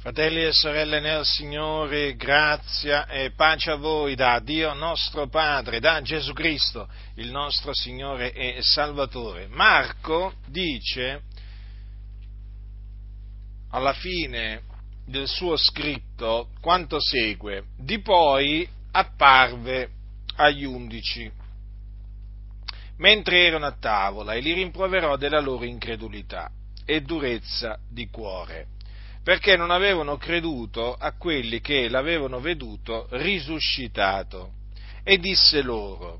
Fratelli e sorelle nel Signore, grazia e pace a voi da Dio nostro Padre, da Gesù Cristo, il nostro Signore e Salvatore. Marco dice alla fine del suo scritto quanto segue, di poi apparve agli undici mentre erano a tavola e li rimproverò della loro incredulità e durezza di cuore perché non avevano creduto a quelli che l'avevano veduto risuscitato. E disse loro,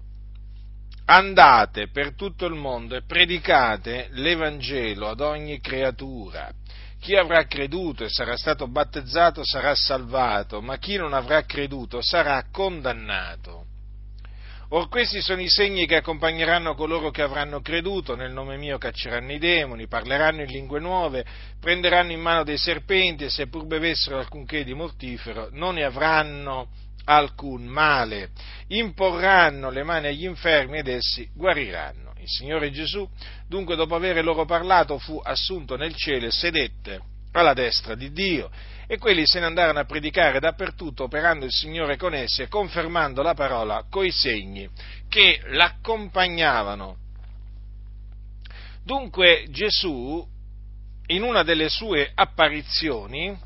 andate per tutto il mondo e predicate l'Evangelo ad ogni creatura. Chi avrà creduto e sarà stato battezzato sarà salvato, ma chi non avrà creduto sarà condannato. Or questi sono i segni che accompagneranno coloro che avranno creduto, nel nome mio cacceranno i demoni, parleranno in lingue nuove, prenderanno in mano dei serpenti e seppur bevessero alcunché di mortifero non ne avranno alcun male, imporranno le mani agli infermi ed essi guariranno. Il Signore Gesù, dunque, dopo aver loro parlato, fu assunto nel cielo e sedette alla destra di Dio e quelli se ne andarono a predicare dappertutto, operando il Signore con essi e confermando la parola coi segni che l'accompagnavano. Dunque Gesù, in una delle sue apparizioni,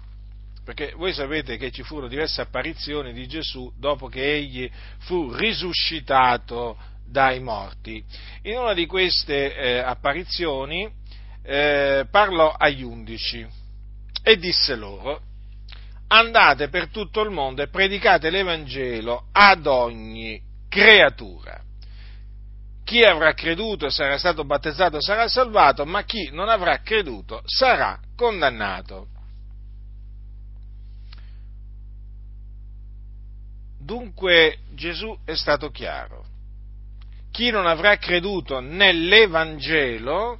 perché voi sapete che ci furono diverse apparizioni di Gesù dopo che egli fu risuscitato dai morti. In una di queste eh, apparizioni eh, parlò agli undici e disse loro, andate per tutto il mondo e predicate l'Evangelo ad ogni creatura. Chi avrà creduto e sarà stato battezzato sarà salvato, ma chi non avrà creduto sarà condannato. Dunque Gesù è stato chiaro. Chi non avrà creduto nell'Evangelo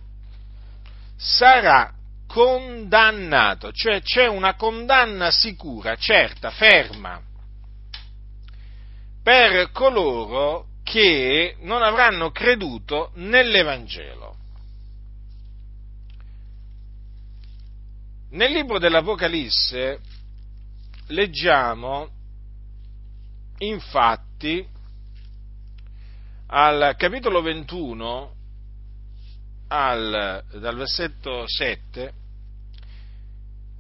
sarà condannato, cioè c'è una condanna sicura, certa, ferma, per coloro che non avranno creduto nell'Evangelo. Nel libro dell'Apocalisse leggiamo infatti al capitolo 21, al, dal versetto 7,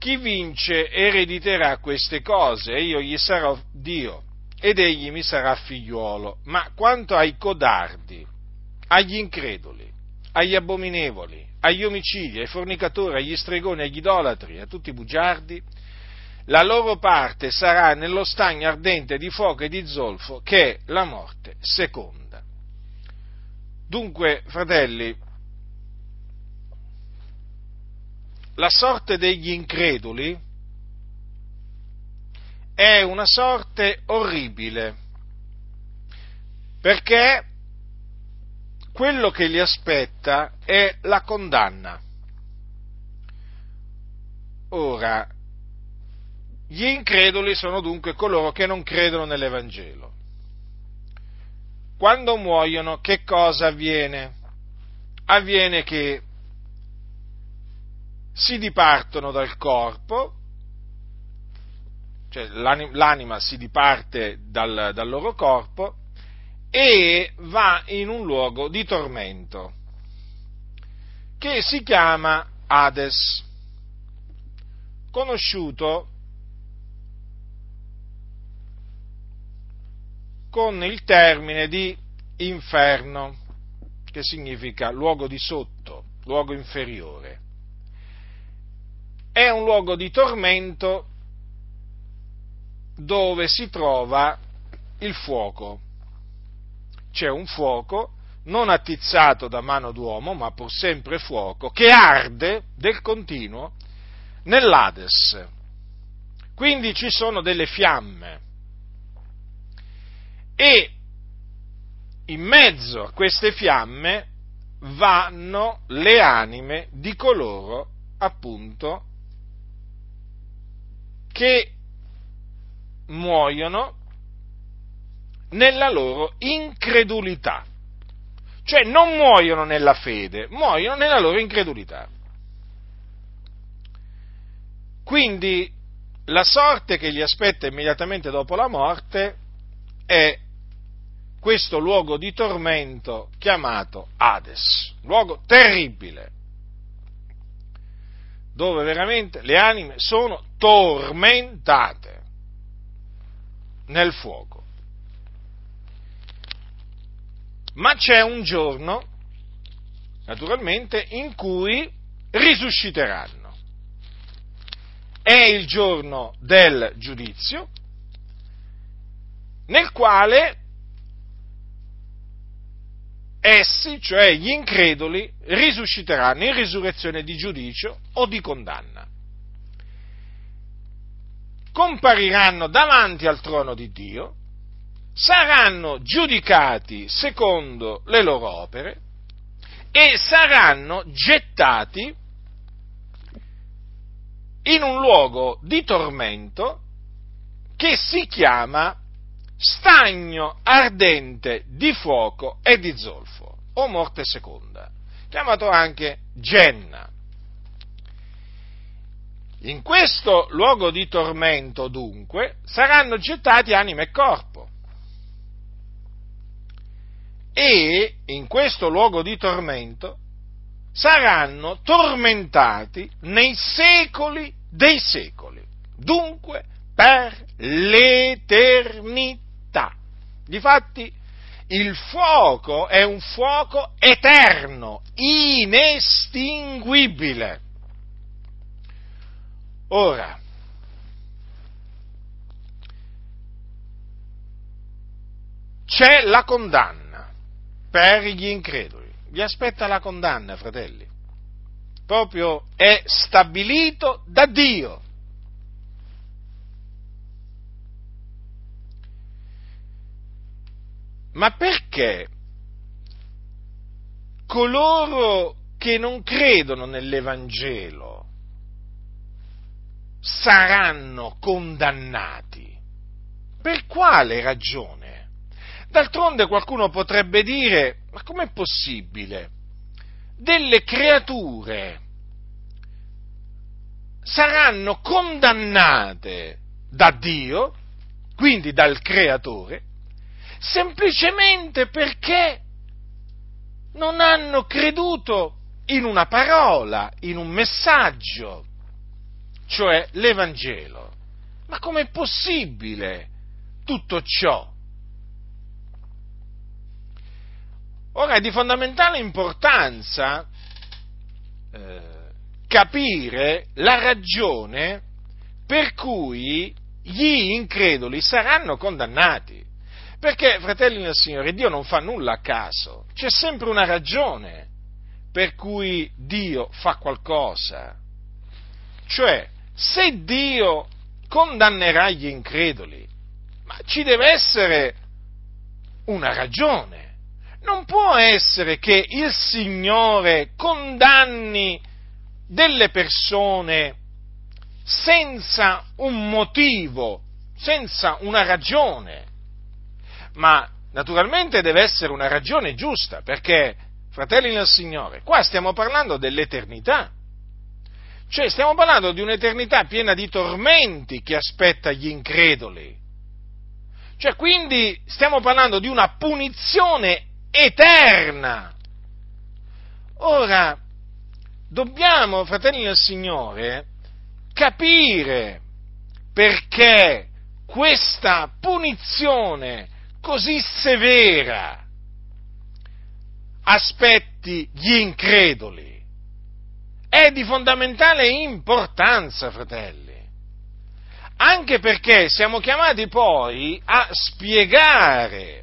chi vince erediterà queste cose e io gli sarò Dio ed egli mi sarà figliuolo. Ma quanto ai codardi, agli increduli, agli abominevoli, agli omicidi, ai fornicatori, agli stregoni, agli idolatri, a tutti i bugiardi, la loro parte sarà nello stagno ardente di fuoco e di zolfo che è la morte seconda. Dunque, fratelli, la sorte degli increduli è una sorte orribile, perché quello che li aspetta è la condanna. Ora, gli increduli sono dunque coloro che non credono nell'Evangelo. Quando muoiono, che cosa avviene? Avviene che si dipartono dal corpo, cioè l'anima si diparte dal, dal loro corpo e va in un luogo di tormento che si chiama Hades, conosciuto con il termine di inferno, che significa luogo di sotto, luogo inferiore è un luogo di tormento dove si trova il fuoco. C'è un fuoco non attizzato da mano d'uomo, ma pur sempre fuoco, che arde del continuo nell'Ades. Quindi ci sono delle fiamme. E in mezzo a queste fiamme vanno le anime di coloro appunto che muoiono nella loro incredulità. Cioè non muoiono nella fede, muoiono nella loro incredulità. Quindi la sorte che gli aspetta immediatamente dopo la morte è questo luogo di tormento chiamato Hades, luogo terribile, dove veramente le anime sono tormentate nel fuoco. Ma c'è un giorno, naturalmente, in cui risusciteranno. È il giorno del giudizio, nel quale essi, cioè gli increduli, risusciteranno in risurrezione di giudicio o di condanna. Compariranno davanti al trono di Dio, saranno giudicati secondo le loro opere e saranno gettati in un luogo di tormento che si chiama stagno ardente di fuoco e di zolfo, o morte seconda, chiamato anche Genna. In questo luogo di tormento, dunque, saranno gettati anima e corpo. E in questo luogo di tormento saranno tormentati nei secoli dei secoli, dunque per l'eternità. Difatti, il fuoco è un fuoco eterno, inestinguibile. Ora, c'è la condanna per gli increduli. Vi aspetta la condanna, fratelli. Proprio è stabilito da Dio. Ma perché coloro che non credono nell'Evangelo saranno condannati? Per quale ragione? D'altronde qualcuno potrebbe dire, ma com'è possibile? Delle creature saranno condannate da Dio, quindi dal Creatore, semplicemente perché non hanno creduto in una parola, in un messaggio, cioè l'Evangelo. Ma com'è possibile tutto ciò? Ora è di fondamentale importanza eh, capire la ragione per cui gli increduli saranno condannati. Perché, fratelli del Signore, Dio non fa nulla a caso, c'è sempre una ragione per cui Dio fa qualcosa. Cioè, se Dio condannerà gli increduli, ma ci deve essere una ragione. Non può essere che il Signore condanni delle persone senza un motivo, senza una ragione ma naturalmente deve essere una ragione giusta, perché, fratelli del Signore, qua stiamo parlando dell'eternità. Cioè stiamo parlando di un'eternità piena di tormenti che aspetta gli increduli. Cioè quindi stiamo parlando di una punizione eterna. Ora, dobbiamo, fratelli del Signore, capire perché questa punizione così severa aspetti gli increduli. È di fondamentale importanza, fratelli, anche perché siamo chiamati poi a spiegare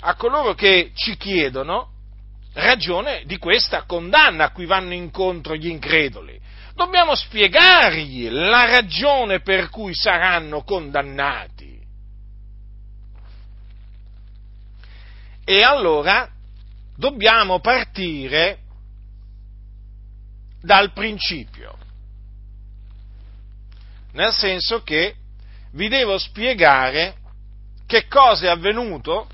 a coloro che ci chiedono ragione di questa condanna a cui vanno incontro gli increduli. Dobbiamo spiegargli la ragione per cui saranno condannati. E allora dobbiamo partire dal principio, nel senso che vi devo spiegare che cosa è avvenuto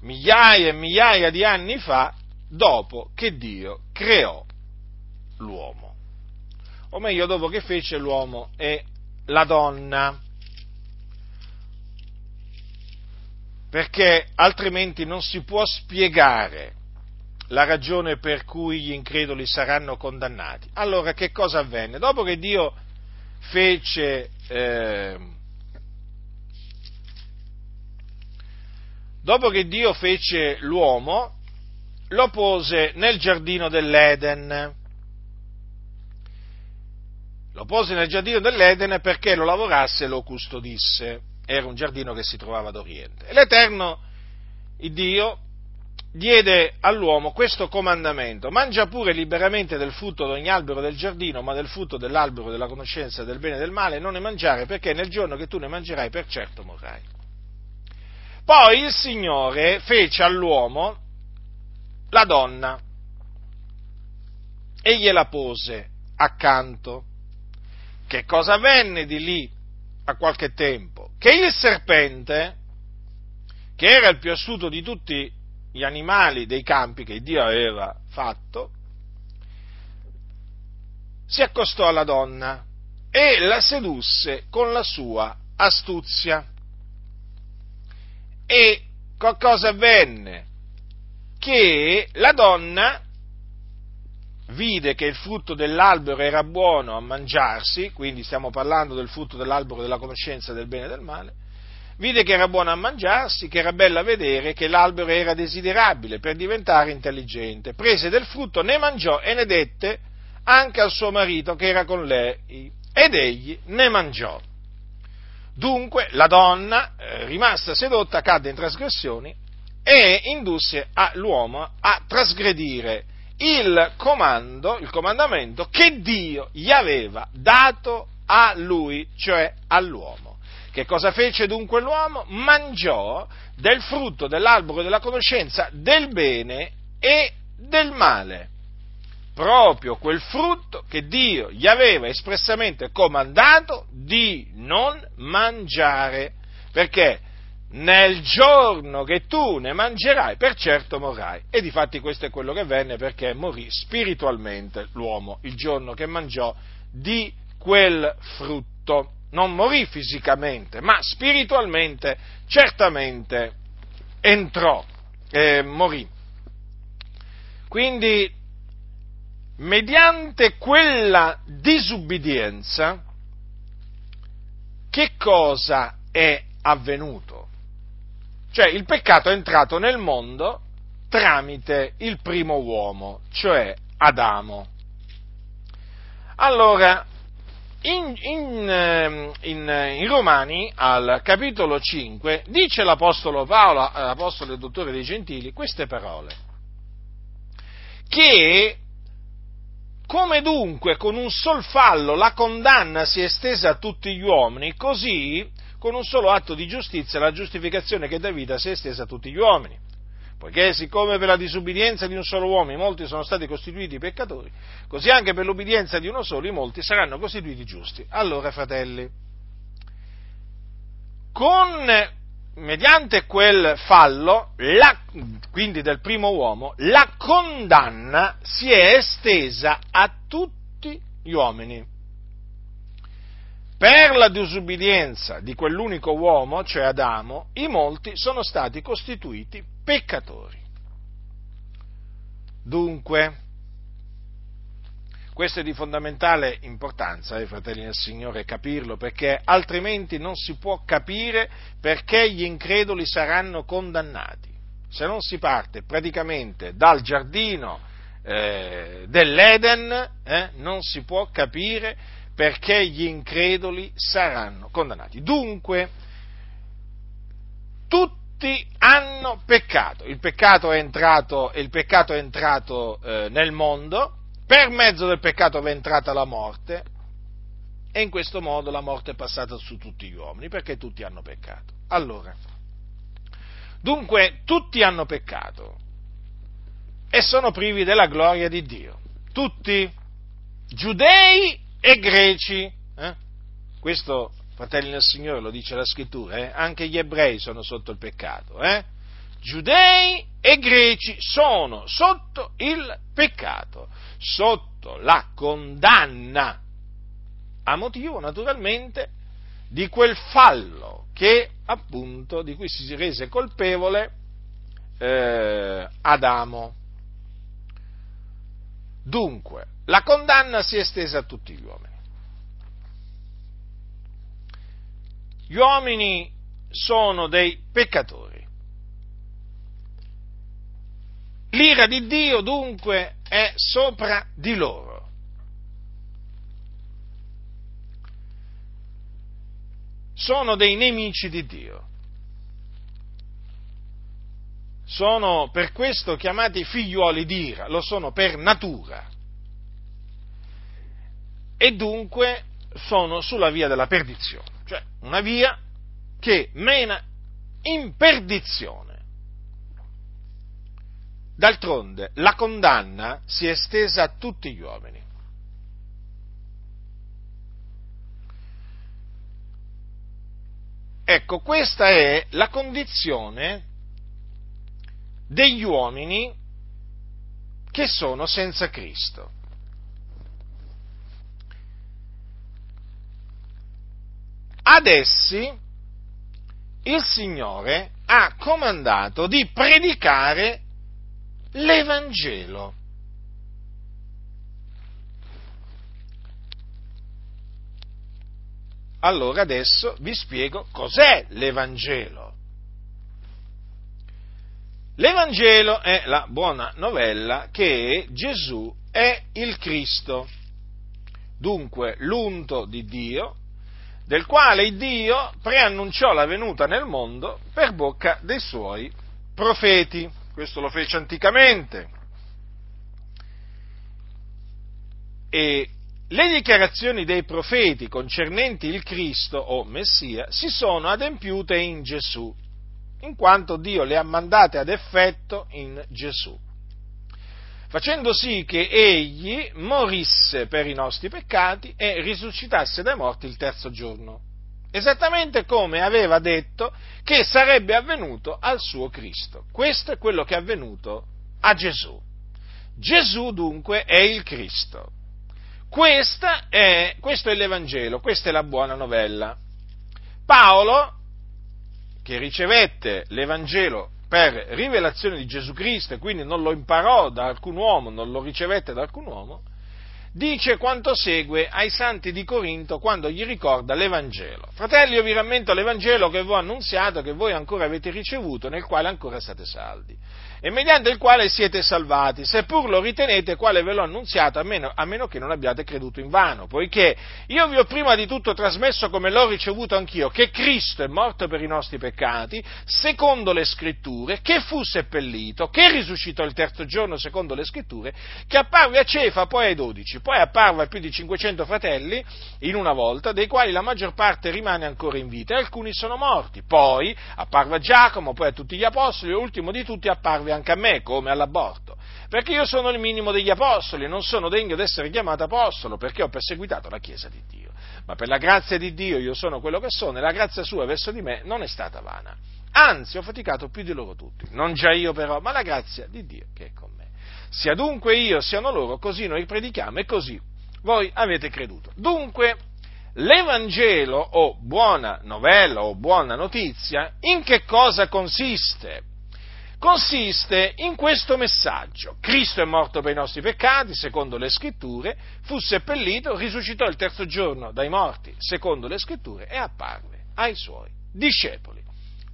migliaia e migliaia di anni fa dopo che Dio creò l'uomo, o meglio dopo che fece l'uomo e la donna, perché altrimenti non si può spiegare la ragione per cui gli increduli saranno condannati. Allora che cosa avvenne? Dopo che Dio fece, eh, dopo che Dio fece l'uomo, lo pose nel giardino dell'Eden. Lo pose nel giardino dell'Eden perché lo lavorasse e lo custodisse. Era un giardino che si trovava ad oriente. E l'Eterno, Dio, diede all'uomo questo comandamento, mangia pure liberamente del frutto di ogni albero del giardino, ma del frutto dell'albero della conoscenza del bene e del male non ne mangiare, perché nel giorno che tu ne mangerai per certo morrai. Poi il Signore fece all'uomo la donna e gliela pose accanto. Che cosa avvenne di lì a qualche tempo? Che il serpente, che era il più astuto di tutti gli animali dei campi che Dio aveva fatto, si accostò alla donna e la sedusse con la sua astuzia. E cosa avvenne? Che la donna vide che il frutto dell'albero era buono a mangiarsi, quindi stiamo parlando del frutto dell'albero della conoscenza del bene e del male, vide che era buono a mangiarsi, che era bello a vedere, che l'albero era desiderabile per diventare intelligente. Prese del frutto, ne mangiò e ne dette anche al suo marito che era con lei, ed egli ne mangiò. Dunque la donna, eh, rimasta sedotta, cadde in trasgressioni e indusse l'uomo a trasgredire il comando, il comandamento che Dio gli aveva dato a lui, cioè all'uomo. Che cosa fece dunque l'uomo? Mangiò del frutto dell'albero della conoscenza del bene e del male. Proprio quel frutto che Dio gli aveva espressamente comandato di non mangiare. Perché nel giorno che tu ne mangerai, per certo morrai. E difatti questo è quello che venne perché morì spiritualmente l'uomo il giorno che mangiò di quel frutto non morì fisicamente, ma spiritualmente certamente entrò, eh, morì. Quindi, mediante quella disubbidienza, che cosa è avvenuto? Cioè, il peccato è entrato nel mondo tramite il primo uomo, cioè Adamo. Allora, in, in, ehm, in, in, Romani, al capitolo 5, dice l'Apostolo Paolo, eh, l'Apostolo e Dottore dei Gentili, queste parole, che come dunque con un sol fallo la condanna si è estesa a tutti gli uomini, così con un solo atto di giustizia la giustificazione che dà vita si è estesa a tutti gli uomini poiché siccome per la disubbidienza di un solo uomo molti sono stati costituiti peccatori, così anche per l'ubbidienza di uno solo i molti saranno costituiti giusti. Allora, fratelli, con, mediante quel fallo, la, quindi del primo uomo, la condanna si è estesa a tutti gli uomini. Per la disubbidienza di quell'unico uomo, cioè Adamo, i molti sono stati costituiti peccatori. Dunque, questo è di fondamentale importanza, eh, fratelli del Signore, capirlo, perché altrimenti non si può capire perché gli increduli saranno condannati. Se non si parte praticamente dal giardino eh, dell'Eden, eh, non si può capire perché gli increduli saranno condannati. Dunque, tutti hanno peccato. Il peccato è entrato, peccato è entrato eh, nel mondo, per mezzo del peccato è entrata la morte e in questo modo la morte è passata su tutti gli uomini perché tutti hanno peccato. Allora, dunque tutti hanno peccato e sono privi della gloria di Dio. Tutti, giudei e greci. Eh? Questo fratelli del Signore, lo dice la scrittura, eh? anche gli ebrei sono sotto il peccato, eh? giudei e greci sono sotto il peccato, sotto la condanna, a motivo naturalmente di quel fallo che appunto di cui si rese colpevole eh, Adamo. Dunque, la condanna si è estesa a tutti gli uomini. Gli uomini sono dei peccatori. L'ira di Dio dunque è sopra di loro. Sono dei nemici di Dio. Sono per questo chiamati figliuoli di ira, lo sono per natura. E dunque sono sulla via della perdizione, cioè una via che mena in perdizione. D'altronde la condanna si è estesa a tutti gli uomini. Ecco, questa è la condizione degli uomini che sono senza Cristo. Ad essi il Signore ha comandato di predicare l'Evangelo. Allora adesso vi spiego cos'è l'Evangelo. L'Evangelo è la buona novella che Gesù è il Cristo, dunque l'unto di Dio, del quale Dio preannunciò la venuta nel mondo per bocca dei suoi profeti. Questo lo fece anticamente. E le dichiarazioni dei profeti concernenti il Cristo o Messia si sono adempiute in Gesù, in quanto Dio le ha mandate ad effetto in Gesù, facendo sì che egli morisse per i nostri peccati e risuscitasse dai morti il terzo giorno, esattamente come aveva detto che sarebbe avvenuto al suo Cristo. Questo è quello che è avvenuto a Gesù. Gesù dunque è il Cristo. È, questo è l'Evangelo, questa è la buona novella. Paolo che ricevette l'Evangelo per rivelazione di Gesù Cristo e quindi non lo imparò da alcun uomo, non lo ricevette da alcun uomo, dice quanto segue ai santi di Corinto quando gli ricorda l'Evangelo. Fratelli, io vi rammento l'Evangelo che vi ho annunziato, che voi ancora avete ricevuto, nel quale ancora siete saldi e mediante il quale siete salvati, seppur lo ritenete quale ve l'ho annunziato, a meno, a meno, che non abbiate creduto in vano, poiché io vi ho prima di tutto trasmesso come l'ho ricevuto anch'io, che Cristo è morto per i nostri peccati, secondo le scritture, che fu seppellito, che risuscitò il terzo giorno secondo le scritture, che apparve a Cefa, poi ai dodici, poi apparve a più di 500 fratelli in una volta, dei quali la maggior parte rimane ancora in vita e alcuni sono morti, poi apparve a Giacomo, poi a tutti gli apostoli e ultimo di tutti apparve anche a me come all'aborto, perché io sono il minimo degli apostoli e non sono degno di essere chiamato apostolo perché ho perseguitato la Chiesa di Dio. Ma per la grazia di Dio io sono quello che sono e la grazia sua verso di me non è stata vana. Anzi, ho faticato più di loro tutti, non già io però, ma la grazia di Dio che è con me. Sia dunque io, siano loro, così noi predichiamo e così voi avete creduto. Dunque, l'Evangelo o buona novella o buona notizia in che cosa consiste? consiste in questo messaggio. Cristo è morto per i nostri peccati, secondo le scritture, fu seppellito, risuscitò il terzo giorno dai morti, secondo le scritture, e apparve ai suoi discepoli.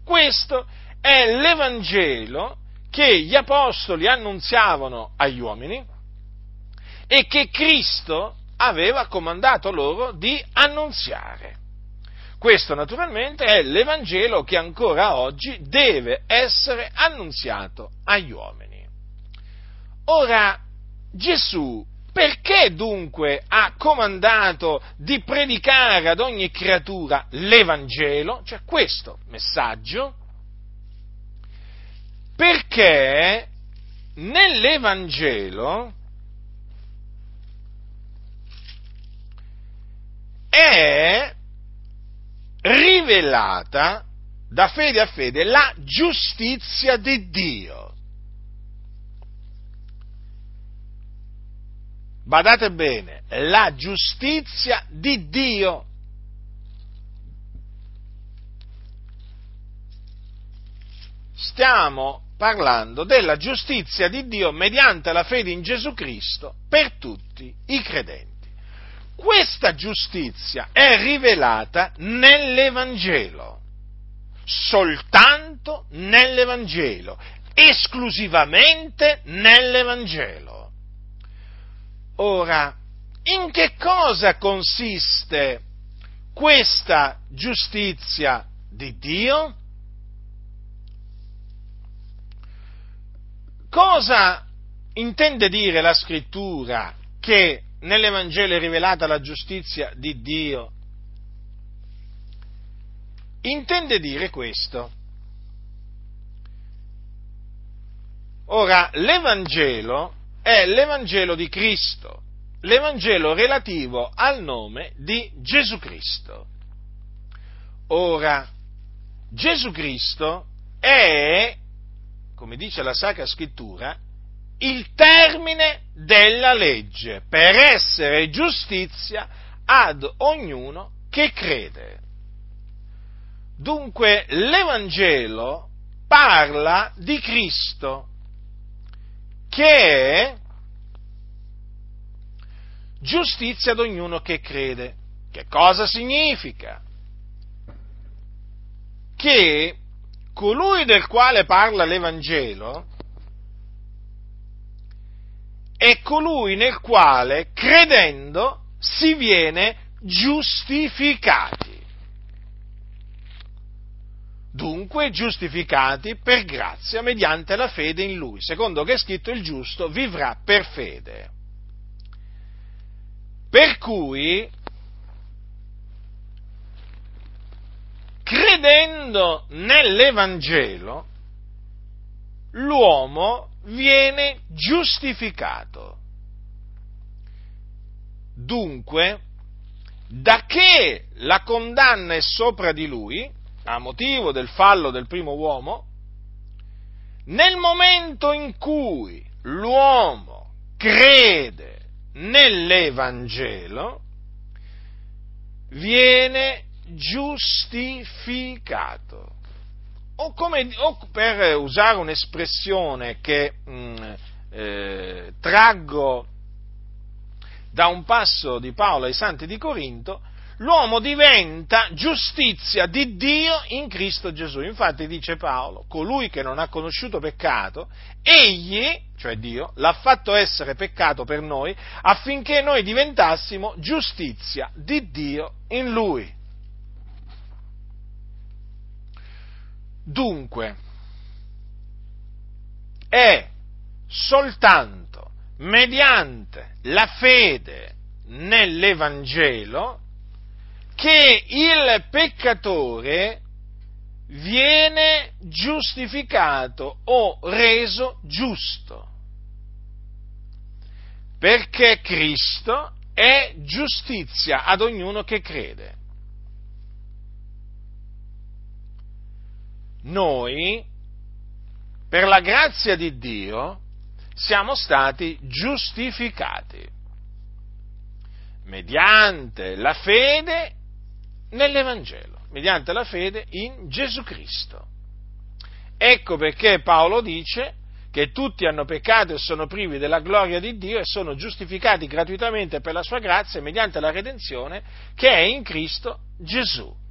Questo è l'Evangelo che gli apostoli annunziavano agli uomini e che Cristo aveva comandato loro di annunziare. Questo naturalmente è l'Evangelo che ancora oggi deve essere annunziato agli uomini. Ora, Gesù perché dunque ha comandato di predicare ad ogni creatura l'Evangelo, cioè questo messaggio? Perché nell'Evangelo è rivelata da fede a fede la giustizia di Dio. Badate bene, la giustizia di Dio. Stiamo parlando della giustizia di Dio mediante la fede in Gesù Cristo per tutti i credenti. Questa giustizia è rivelata nell'Evangelo, soltanto nell'Evangelo, esclusivamente nell'Evangelo. Ora, in che cosa consiste questa giustizia di Dio? Cosa intende dire la scrittura che nell'Evangelo è rivelata la giustizia di Dio? Intende dire questo. Ora, l'Evangelo è l'Evangelo di Cristo, l'Evangelo relativo al nome di Gesù Cristo. Ora, Gesù Cristo è come dice la Sacra Scrittura, il termine della legge per essere giustizia ad ognuno che crede. Dunque l'Evangelo parla di Cristo che è giustizia ad ognuno che crede. Che cosa significa? Che colui del quale parla l'Evangelo è colui nel quale, credendo, si viene giustificati. Dunque giustificati per grazia mediante la fede in Lui, secondo che è scritto il giusto vivrà per fede. Per cui credendo nell'Evangelo, l'uomo viene giustificato. Dunque, da che la condanna è sopra di lui, a motivo del fallo del primo uomo, nel momento in cui l'uomo crede nell'Evangelo, viene giustificato. O, come, o per usare un'espressione che mh, mm, eh, traggo da un passo di Paolo ai Santi di Corinto, l'uomo diventa giustizia di Dio in Cristo Gesù. Infatti dice Paolo, colui che non ha conosciuto peccato, egli, cioè Dio, l'ha fatto essere peccato per noi affinché noi diventassimo giustizia di Dio in lui. Dunque, è soltanto mediante la fede nell'Evangelo che il peccatore viene giustificato o reso giusto. Perché Cristo è giustizia ad ognuno che crede. Noi, per la grazia di Dio, siamo stati giustificati mediante la fede nell'Evangelo, mediante la fede in Gesù Cristo. Ecco perché Paolo dice che tutti hanno peccato e sono privi della gloria di Dio e sono giustificati gratuitamente per la sua grazia mediante la redenzione che è in Cristo Gesù.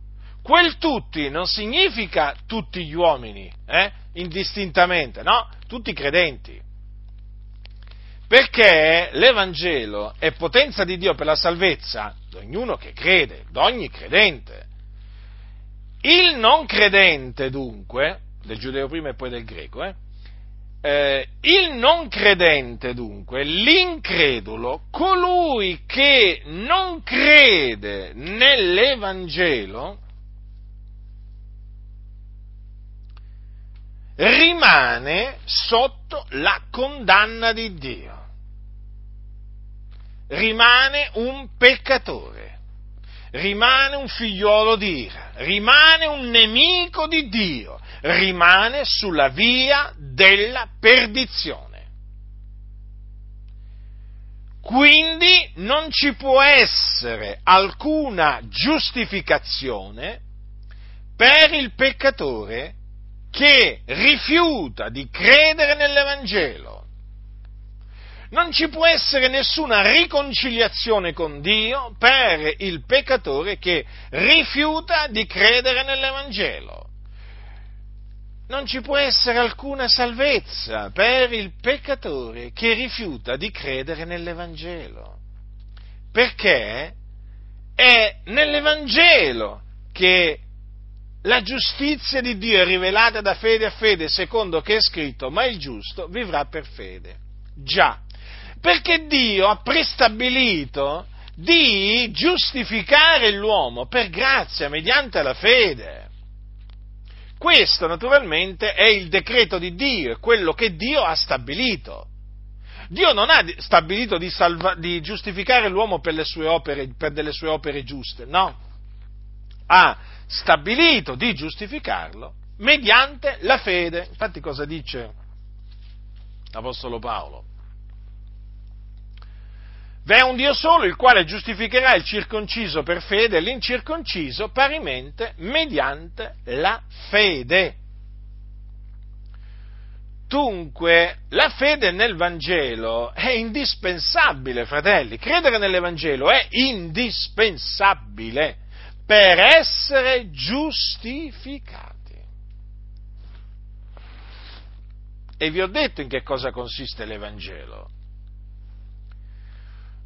Quel tutti non significa tutti gli uomini, eh? indistintamente, no, tutti i credenti. Perché l'Evangelo è potenza di Dio per la salvezza di ognuno che crede, di ogni credente. Il non credente, dunque, del giudeo prima e poi del greco, eh, eh, il non credente dunque, l'incredulo, colui che non crede nell'Evangelo, rimane sotto la condanna di Dio. Rimane un peccatore, rimane un figliuolo di ira, rimane un nemico di Dio, rimane sulla via della perdizione. Quindi non ci può essere alcuna giustificazione per il peccatore che rifiuta di credere nell'Evangelo. Non ci può essere nessuna riconciliazione con Dio per il peccatore che rifiuta di credere nell'Evangelo. Non ci può essere alcuna salvezza per il peccatore che rifiuta di credere nell'Evangelo. Perché è nell'Evangelo che la giustizia di Dio è rivelata da fede a fede, secondo che è scritto, ma il giusto vivrà per fede. Già, perché Dio ha prestabilito di giustificare l'uomo per grazia mediante la fede. Questo naturalmente è il decreto di Dio, è quello che Dio ha stabilito. Dio non ha stabilito di, salva, di giustificare l'uomo per, opere, per delle sue opere giuste, no. Ha stabilito di giustificarlo mediante la fede. Infatti cosa dice l'Apostolo Paolo? V'è un Dio solo il quale giustificherà il circonciso per fede e l'incirconciso parimente mediante la fede. Dunque, la fede nel Vangelo è indispensabile, fratelli. Credere nell'Evangelo è indispensabile per essere giustificati. E vi ho detto in che cosa consiste l'Evangelo.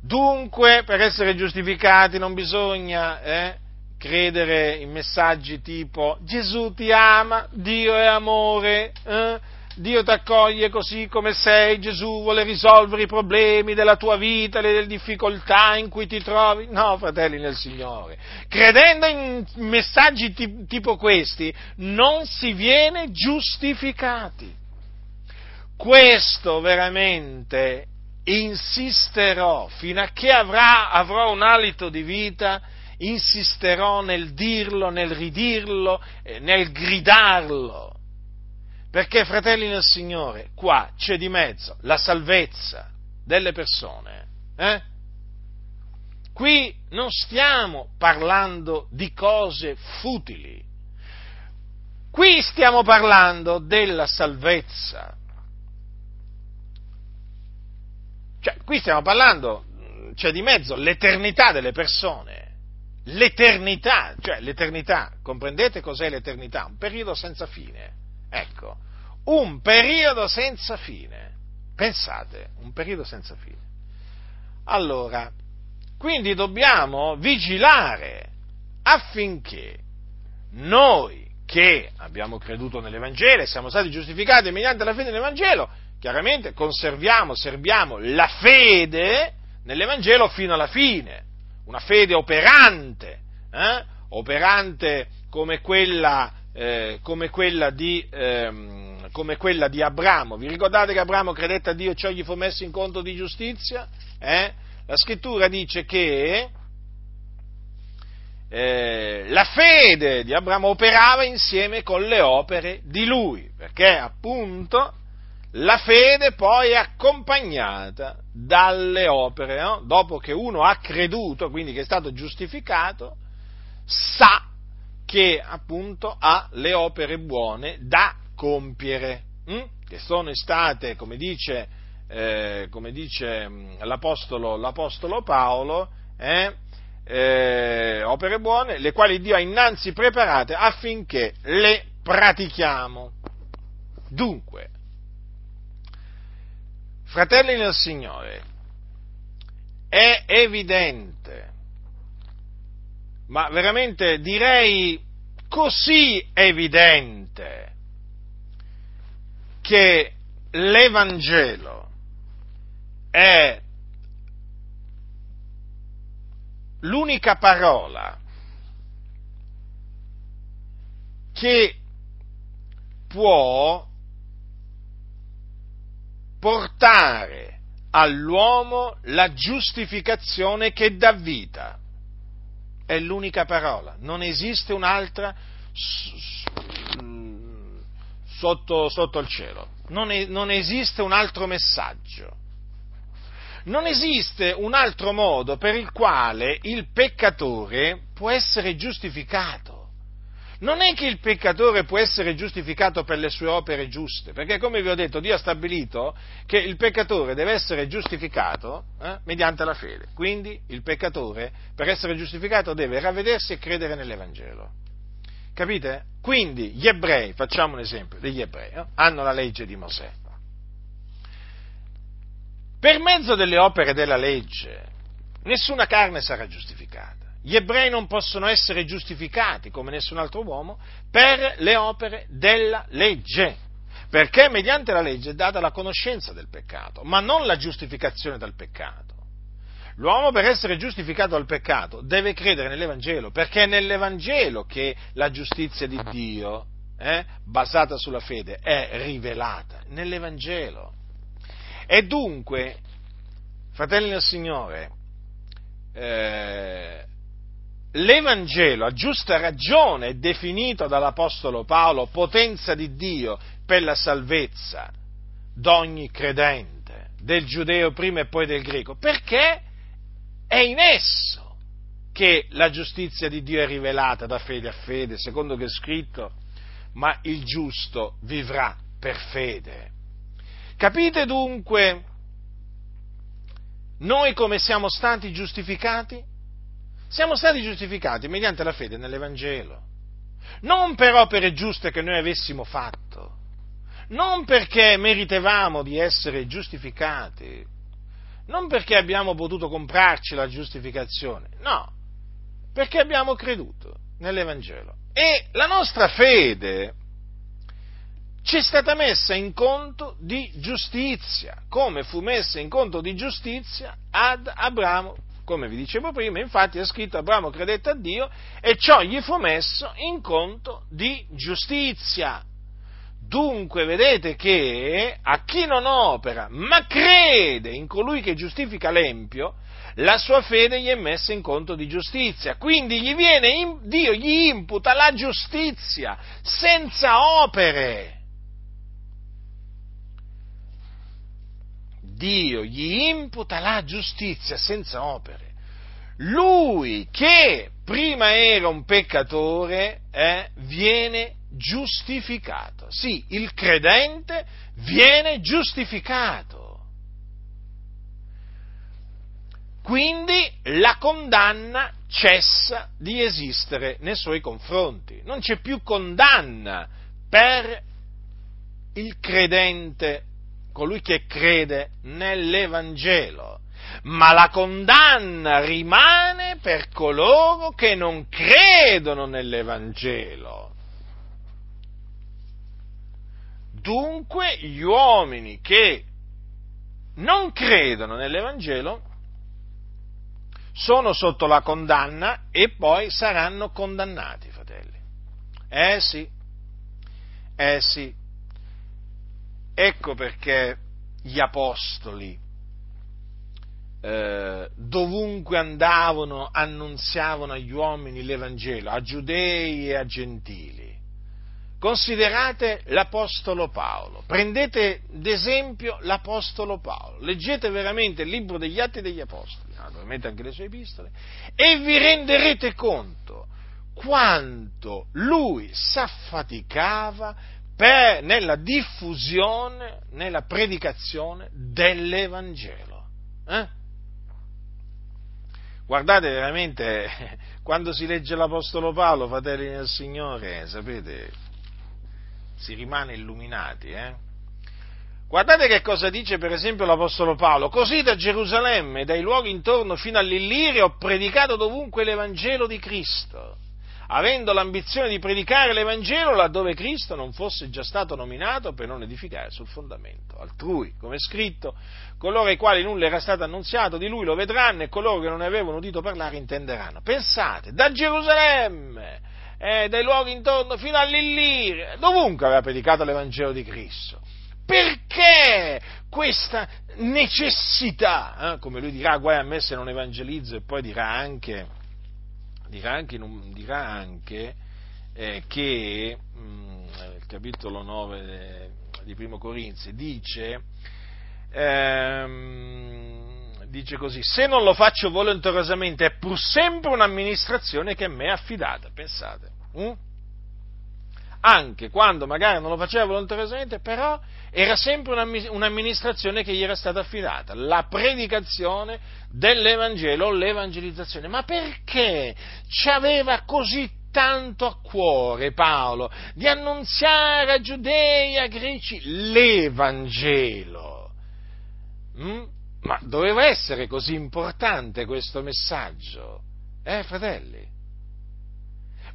Dunque, per essere giustificati non bisogna eh, credere in messaggi tipo Gesù ti ama, Dio è amore, eh, Dio ti accoglie così come sei, Gesù vuole risolvere i problemi della tua vita, le difficoltà in cui ti trovi. No, fratelli nel Signore, credendo in messaggi tipo questi non si viene giustificati. Questo veramente insisterò fino a che avrà, avrò un alito di vita, insisterò nel dirlo, nel ridirlo, nel gridarlo. Perché, fratelli nel Signore, qua c'è di mezzo la salvezza delle persone. Eh? Qui non stiamo parlando di cose futili. Qui stiamo parlando della salvezza Cioè, qui stiamo parlando, c'è di mezzo l'eternità delle persone. L'eternità, cioè l'eternità, comprendete cos'è l'eternità? Un periodo senza fine. Ecco, un periodo senza fine. Pensate, un periodo senza fine. Allora, quindi dobbiamo vigilare affinché noi che abbiamo creduto nell'Evangelo e siamo stati giustificati mediante la fede nell'Evangelo, chiaramente conserviamo, serviamo la fede nell'Evangelo fino alla fine, una fede operante, eh? operante come quella, eh, come, quella di, ehm, come quella, di, Abramo. Vi ricordate che Abramo credette a Dio e ciò gli fu messo in conto di giustizia? Eh? La scrittura dice che eh, la fede di Abramo operava insieme con le opere di lui, perché appunto la fede poi è accompagnata dalle opere, no? dopo che uno ha creduto, quindi che è stato giustificato, sa che appunto ha le opere buone da compiere, hm? che sono state, come dice, eh, come dice hm, l'apostolo, l'apostolo, Paolo, eh, eh, opere buone, le quali Dio ha innanzi preparate affinché le pratichiamo. Dunque, Fratelli nel Signore, è evidente, ma veramente direi così evidente, che l'Evangelo è l'unica parola che può portare all'uomo la giustificazione che dà vita. È l'unica parola, non esiste un'altra sotto, sotto il cielo, non, è, non esiste un altro messaggio. Non esiste un altro modo per il quale il peccatore può essere giustificato. Non è che il peccatore può essere giustificato per le sue opere giuste, perché come vi ho detto Dio ha stabilito che il peccatore deve essere giustificato eh, mediante la fede. Quindi il peccatore per essere giustificato deve ravvedersi e credere nell'Evangelo. Capite? Quindi gli ebrei, facciamo un esempio degli ebrei, eh, hanno la legge di Mosè. Per mezzo delle opere della legge nessuna carne sarà giustificata gli ebrei non possono essere giustificati come nessun altro uomo per le opere della legge, perché mediante la legge è data la conoscenza del peccato, ma non la giustificazione dal peccato. L'uomo per essere giustificato dal peccato deve credere nell'Evangelo, perché è nell'Evangelo che la giustizia di Dio, eh, basata sulla fede, è rivelata, nell'Evangelo. E dunque, fratelli del Signore, eh, l'Evangelo a giusta ragione è definito dall'Apostolo Paolo potenza di Dio per la salvezza d'ogni credente, del giudeo prima e poi del greco, perché è in esso che la giustizia di Dio è rivelata da fede a fede, secondo che è scritto, ma il giusto vivrà per fede. Capite dunque noi come siamo stati giustificati? Siamo stati giustificati mediante la fede nell'Evangelo, non per opere giuste che noi avessimo fatto, non perché meritevamo di essere giustificati, non perché abbiamo potuto comprarci la giustificazione, no, perché abbiamo creduto nell'Evangelo. E la nostra fede ci è stata messa in conto di giustizia, come fu messa in conto di giustizia ad Abramo come vi dicevo prima, infatti è scritto Abramo credette a Dio e ciò gli fu messo in conto di giustizia. Dunque vedete che a chi non opera, ma crede in colui che giustifica l'empio, la sua fede gli è messa in conto di giustizia. Quindi gli viene, Dio gli imputa la giustizia senza opere. Dio gli imputa la giustizia senza opere. Lui che prima era un peccatore eh, viene giustificato. Sì, il credente viene giustificato. Quindi la condanna cessa di esistere nei suoi confronti. Non c'è più condanna per il credente colui che crede nell'Evangelo, ma la condanna rimane per coloro che non credono nell'Evangelo. Dunque gli uomini che non credono nell'Evangelo sono sotto la condanna e poi saranno condannati, fratelli. Eh sì, eh sì, Ecco perché gli apostoli eh, dovunque andavano annunziavano agli uomini l'Evangelo, a giudei e a gentili. Considerate l'Apostolo Paolo, prendete d'esempio l'Apostolo Paolo, leggete veramente il libro degli Atti degli Apostoli, naturalmente anche le sue epistole, e vi renderete conto quanto lui s'affaticava per, nella diffusione, nella predicazione dell'Evangelo. Eh? Guardate veramente, quando si legge l'Apostolo Paolo, fratelli del Signore, sapete, si rimane illuminati. Eh? Guardate che cosa dice per esempio l'Apostolo Paolo. Così da Gerusalemme e dai luoghi intorno fino all'Illirio ho predicato dovunque l'Evangelo di Cristo avendo l'ambizione di predicare l'Evangelo laddove Cristo non fosse già stato nominato per non edificare sul fondamento altrui, come è scritto, coloro ai quali nulla era stato annunziato di lui lo vedranno e coloro che non ne avevano udito parlare intenderanno. Pensate, da Gerusalemme, eh, dai luoghi intorno fino all'Illiria, dovunque aveva predicato l'Evangelo di Cristo. Perché questa necessità, eh, come lui dirà, guai a me se non evangelizzo e poi dirà anche dirà anche, dirà anche eh, che mh, mm, il capitolo 9 de, di Primo Corinzi dice, ehm, dice così, se non lo faccio volontariosamente è pur sempre un'amministrazione che a me è affidata, pensate. Hm? Anche quando magari non lo faceva volontariamente, però era sempre un'amministrazione che gli era stata affidata, la predicazione dell'Evangelo o l'evangelizzazione. Ma perché ci aveva così tanto a cuore Paolo di annunziare a giudei e a greci l'Evangelo? Mm? Ma doveva essere così importante questo messaggio? Eh, fratelli?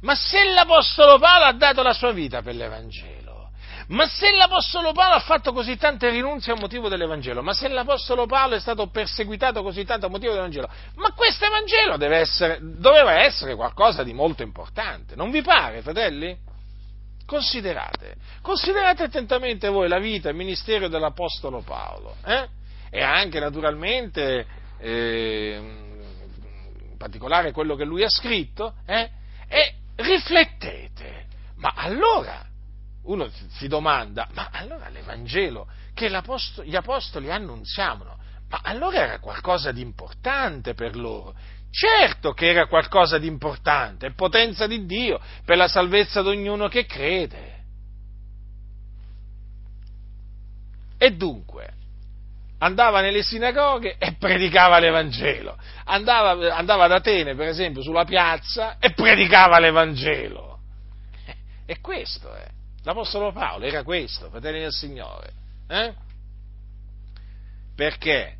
Ma se l'Apostolo Paolo ha dato la sua vita per l'Evangelo, ma se l'Apostolo Paolo ha fatto così tante rinunzie a motivo dell'Evangelo, ma se l'Apostolo Paolo è stato perseguitato così tanto a motivo dell'Evangelo, ma questo Evangelo essere, doveva essere qualcosa di molto importante, non vi pare, fratelli? Considerate, considerate attentamente voi la vita e il ministero dell'Apostolo Paolo, eh? e anche naturalmente, eh, in particolare quello che lui ha scritto, eh? e riflettete, ma allora uno si domanda, ma allora l'Evangelo che gli apostoli annunziavano, ma allora era qualcosa di importante per loro. Certo che era qualcosa di importante, è potenza di Dio per la salvezza di ognuno che crede. E dunque, andava nelle sinagoghe e predicava l'Evangelo, andava, andava ad Atene, per esempio, sulla piazza e predicava l'Evangelo. E questo è. L'Apostolo Paolo era questo, fratelli del Signore. Eh? Perché?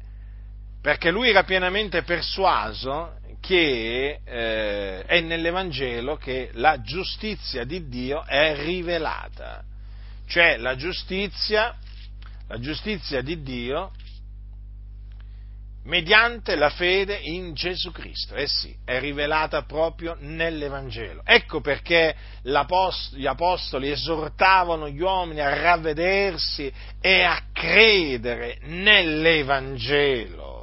Perché lui era pienamente persuaso che eh, è nell'Evangelo che la giustizia di Dio è rivelata. Cioè la giustizia, la giustizia di Dio mediante la fede in Gesù Cristo. Eh sì, è rivelata proprio nell'Evangelo. Ecco perché gli apostoli esortavano gli uomini a ravvedersi e a credere nell'Evangelo.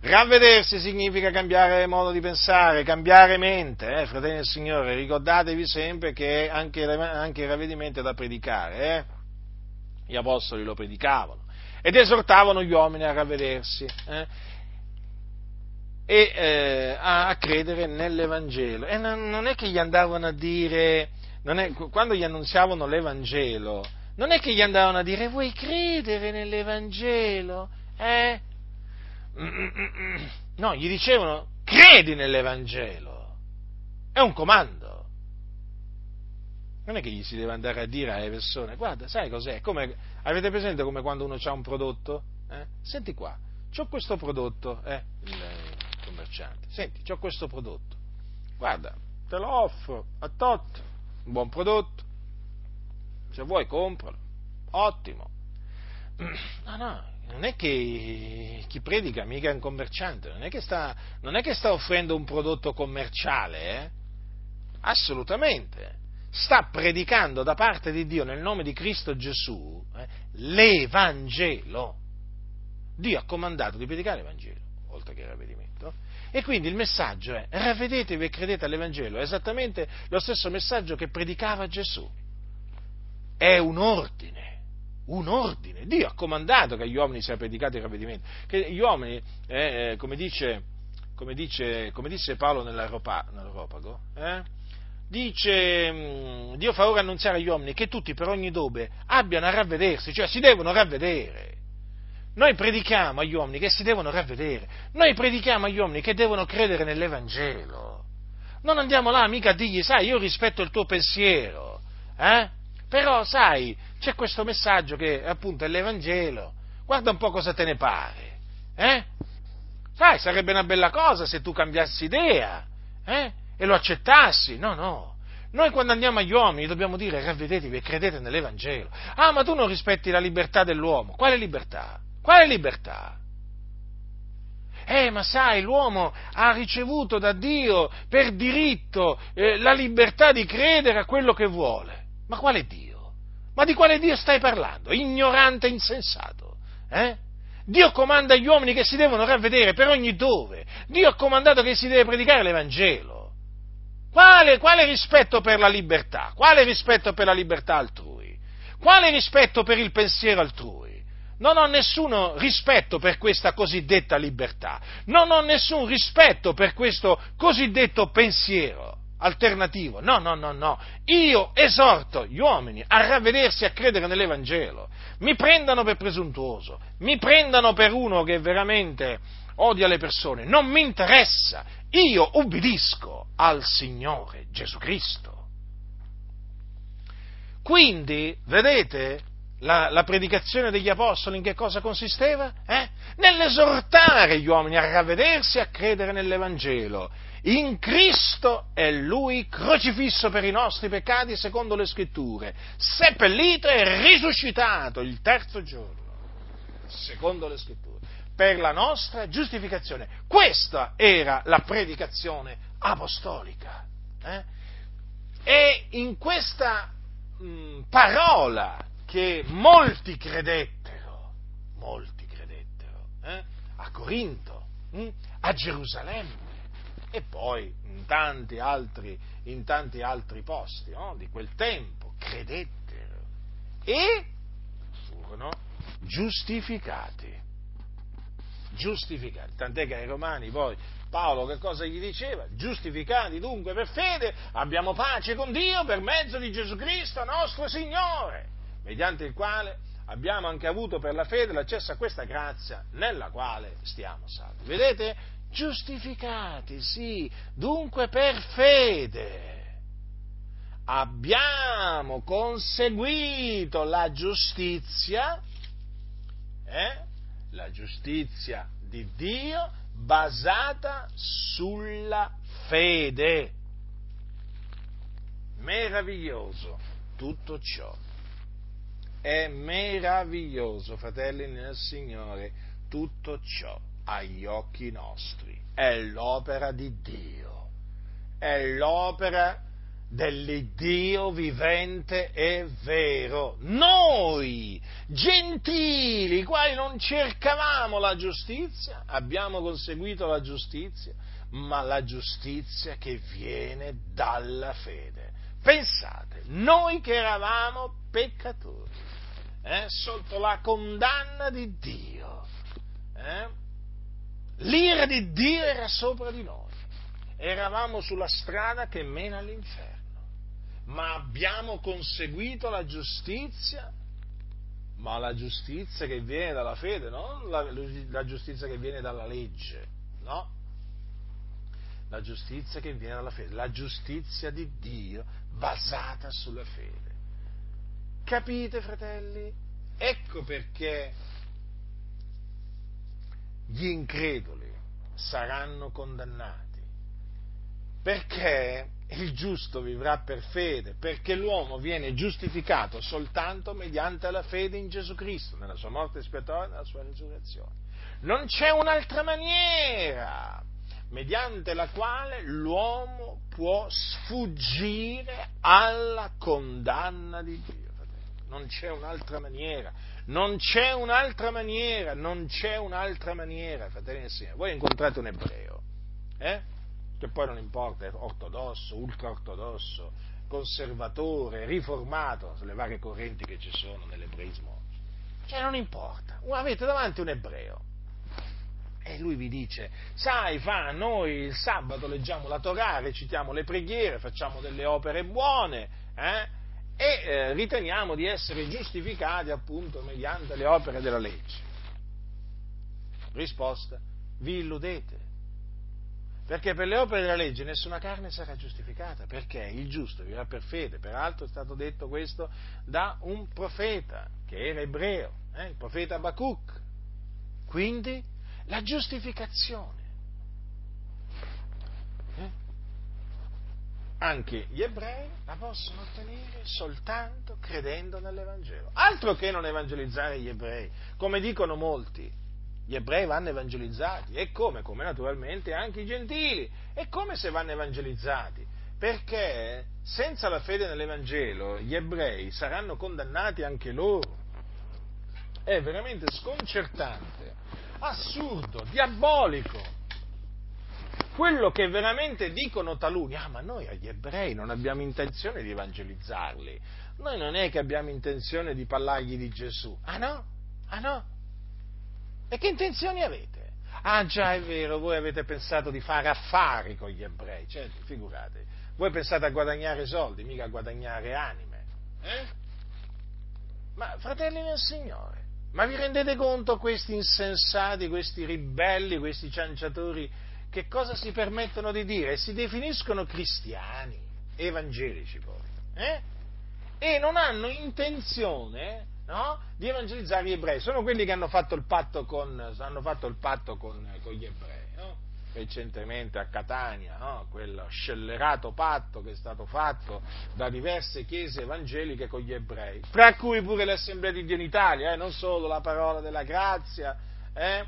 Ravvedersi significa cambiare modo di pensare, cambiare mente, eh, fratelli del Signore, ricordatevi sempre che anche, anche il ravvedimento è da predicare, eh? gli apostoli lo predicavano ed esortavano gli uomini a ravvedersi eh, e eh, a, a, credere nell'Evangelo. E non, non, è che gli andavano a dire, è, quando gli annunziavano l'Evangelo, non è che gli andavano a dire vuoi credere nell'Evangelo? Eh? No, gli dicevano credi nell'Evangelo. È un comando. Non è che gli si deve andare a dire alle persone, guarda, sai cos'è? Come, avete presente come quando uno ha un prodotto? Eh? Senti qua, ho questo prodotto, eh? il commerciante, senti, ho questo prodotto, guarda, te lo offro a tot, un buon prodotto, se vuoi compralo, ottimo. No, no, non è che chi predica mica è un commerciante, non è che sta, è che sta offrendo un prodotto commerciale, eh? assolutamente sta predicando da parte di Dio nel nome di Cristo Gesù eh, l'Evangelo. Dio ha comandato di predicare l'Evangelo, oltre che il ravvedimento. E quindi il messaggio è ravvedetevi e credete all'Evangelo, è esattamente lo stesso messaggio che predicava Gesù. È un ordine, un ordine. Dio ha comandato che agli uomini sia predicato il ravvedimento, che gli uomini, eh, eh come, dice, come, dice, come, disse Paolo nell'Europago, eh, dice mm, Dio fa ora annunziare agli uomini che tutti per ogni dove abbiano a ravvedersi, cioè si devono ravvedere. Noi predichiamo agli uomini che si devono ravvedere, noi predichiamo agli uomini che devono credere nell'Evangelo. Non andiamo là mica a dirgli, sai, io rispetto il tuo pensiero, eh? però sai, c'è questo messaggio che appunto è l'Evangelo, guarda un po' cosa te ne pare, eh? Sai, sarebbe una bella cosa se tu cambiassi idea, eh? E lo accettassi. No, no. Noi quando andiamo agli uomini dobbiamo dire ravvedetevi e credete nell'Evangelo. Ah, ma tu non rispetti la libertà dell'uomo. Quale libertà? Quale libertà? Eh, ma sai, l'uomo ha ricevuto da Dio per diritto eh, la libertà di credere a quello che vuole. Ma quale Dio? Ma di quale Dio stai parlando? Ignorante e insensato. Eh? Dio comanda agli uomini che si devono ravvedere per ogni dove. Dio ha comandato che si deve predicare l'Evangelo. Quale, quale rispetto per la libertà? Quale rispetto per la libertà altrui? Quale rispetto per il pensiero altrui? Non ho nessun rispetto per questa cosiddetta libertà, non ho nessun rispetto per questo cosiddetto pensiero. Alternativo. No, no, no, no. Io esorto gli uomini a ravvedersi a credere nell'Evangelo. Mi prendano per presuntuoso, mi prendano per uno che veramente odia le persone. Non mi interessa. Io ubbidisco al Signore Gesù Cristo. Quindi, vedete, la, la, predicazione degli apostoli in che cosa consisteva? Eh? Nell'esortare gli uomini a ravvedersi e a credere nell'Evangelo. In Cristo è Lui crocifisso per i nostri peccati secondo le scritture, seppellito e risuscitato il terzo giorno, secondo le scritture, per la nostra giustificazione. Questa era la predicazione apostolica. Eh? E in questa mh, parola che molti credettero, molti credettero, eh? a Corinto, mh? a Gerusalemme e poi in tanti altri, in tanti altri posti no? di quel tempo, credettero e furono giustificati. Giustificati, tant'è che ai Romani poi Paolo che cosa gli diceva? Giustificati dunque per fede abbiamo pace con Dio per mezzo di Gesù Cristo nostro Signore mediante il quale abbiamo anche avuto per la fede l'accesso a questa grazia nella quale stiamo salvi. Vedete? Giustificati, sì, dunque per fede. Abbiamo conseguito la giustizia, eh? la giustizia di Dio basata sulla fede. Meraviglioso tutto ciò è meraviglioso, fratelli nel Signore, tutto ciò agli occhi nostri. È l'opera di Dio, è l'opera dell'Iddio vivente e vero. Noi, gentili, quali non cercavamo la giustizia, abbiamo conseguito la giustizia, ma la giustizia che viene dalla fede. Pensate, noi che eravamo peccatori, eh, sotto la condanna di Dio. Eh? L'ira di Dio era sopra di noi. Eravamo sulla strada che mena all'inferno. Ma abbiamo conseguito la giustizia, ma la giustizia che viene dalla fede, non la, la giustizia che viene dalla legge, no? La giustizia che viene dalla fede, la giustizia di Dio basata sulla fede. Capite, fratelli? Ecco perché gli increduli saranno condannati. Perché il giusto vivrà per fede, perché l'uomo viene giustificato soltanto mediante la fede in Gesù Cristo, nella sua morte espiatoria e nella sua risurrezione. Non c'è un'altra maniera mediante la quale l'uomo può sfuggire alla condanna di Dio non c'è un'altra maniera, non c'è un'altra maniera, non c'è un'altra maniera, fratelli e signori. Voi incontrate un ebreo, eh? che poi non importa, è ortodosso, ultraortodosso, conservatore, riformato, le varie correnti che ci sono nell'ebraismo. Cioè non importa, avete davanti un ebreo, e lui vi dice, sai, fa, noi il sabato leggiamo la Torah, recitiamo le preghiere, facciamo delle opere buone, eh? E eh, riteniamo di essere giustificati appunto mediante le opere della legge. Risposta, vi illudete, perché per le opere della legge nessuna carne sarà giustificata, perché il giusto vivrà per fede, peraltro è stato detto questo da un profeta che era ebreo, eh, il profeta Abacuc. Quindi la giustificazione anche gli ebrei la possono ottenere soltanto credendo nell'Evangelo. Altro che non evangelizzare gli ebrei, come dicono molti. Gli ebrei vanno evangelizzati, e come? Come naturalmente anche i gentili. E come se vanno evangelizzati? Perché senza la fede nell'Evangelo gli ebrei saranno condannati anche loro. È veramente sconcertante, assurdo, diabolico quello che veramente dicono taluni, ah ma noi agli ebrei non abbiamo intenzione di evangelizzarli, noi non è che abbiamo intenzione di parlargli di Gesù, ah no? Ah no? E che intenzioni avete? Ah già è vero, voi avete pensato di fare affari con gli ebrei, certo, figurate, Voi pensate a guadagnare soldi, mica a guadagnare anime. Eh? Ma fratelli nel Signore, ma vi rendete conto questi insensati, questi ribelli, questi cianciatori, che cosa si permettono di dire? Si definiscono cristiani, evangelici poi, eh? e non hanno intenzione no? di evangelizzare gli ebrei. Sono quelli che hanno fatto il patto con, il patto con, con gli ebrei. No? recentemente a Catania, no? quel scellerato patto che è stato fatto da diverse chiese evangeliche con gli ebrei, fra cui pure l'Assemblea di Dio in Italia, eh? non solo la parola della grazia eh?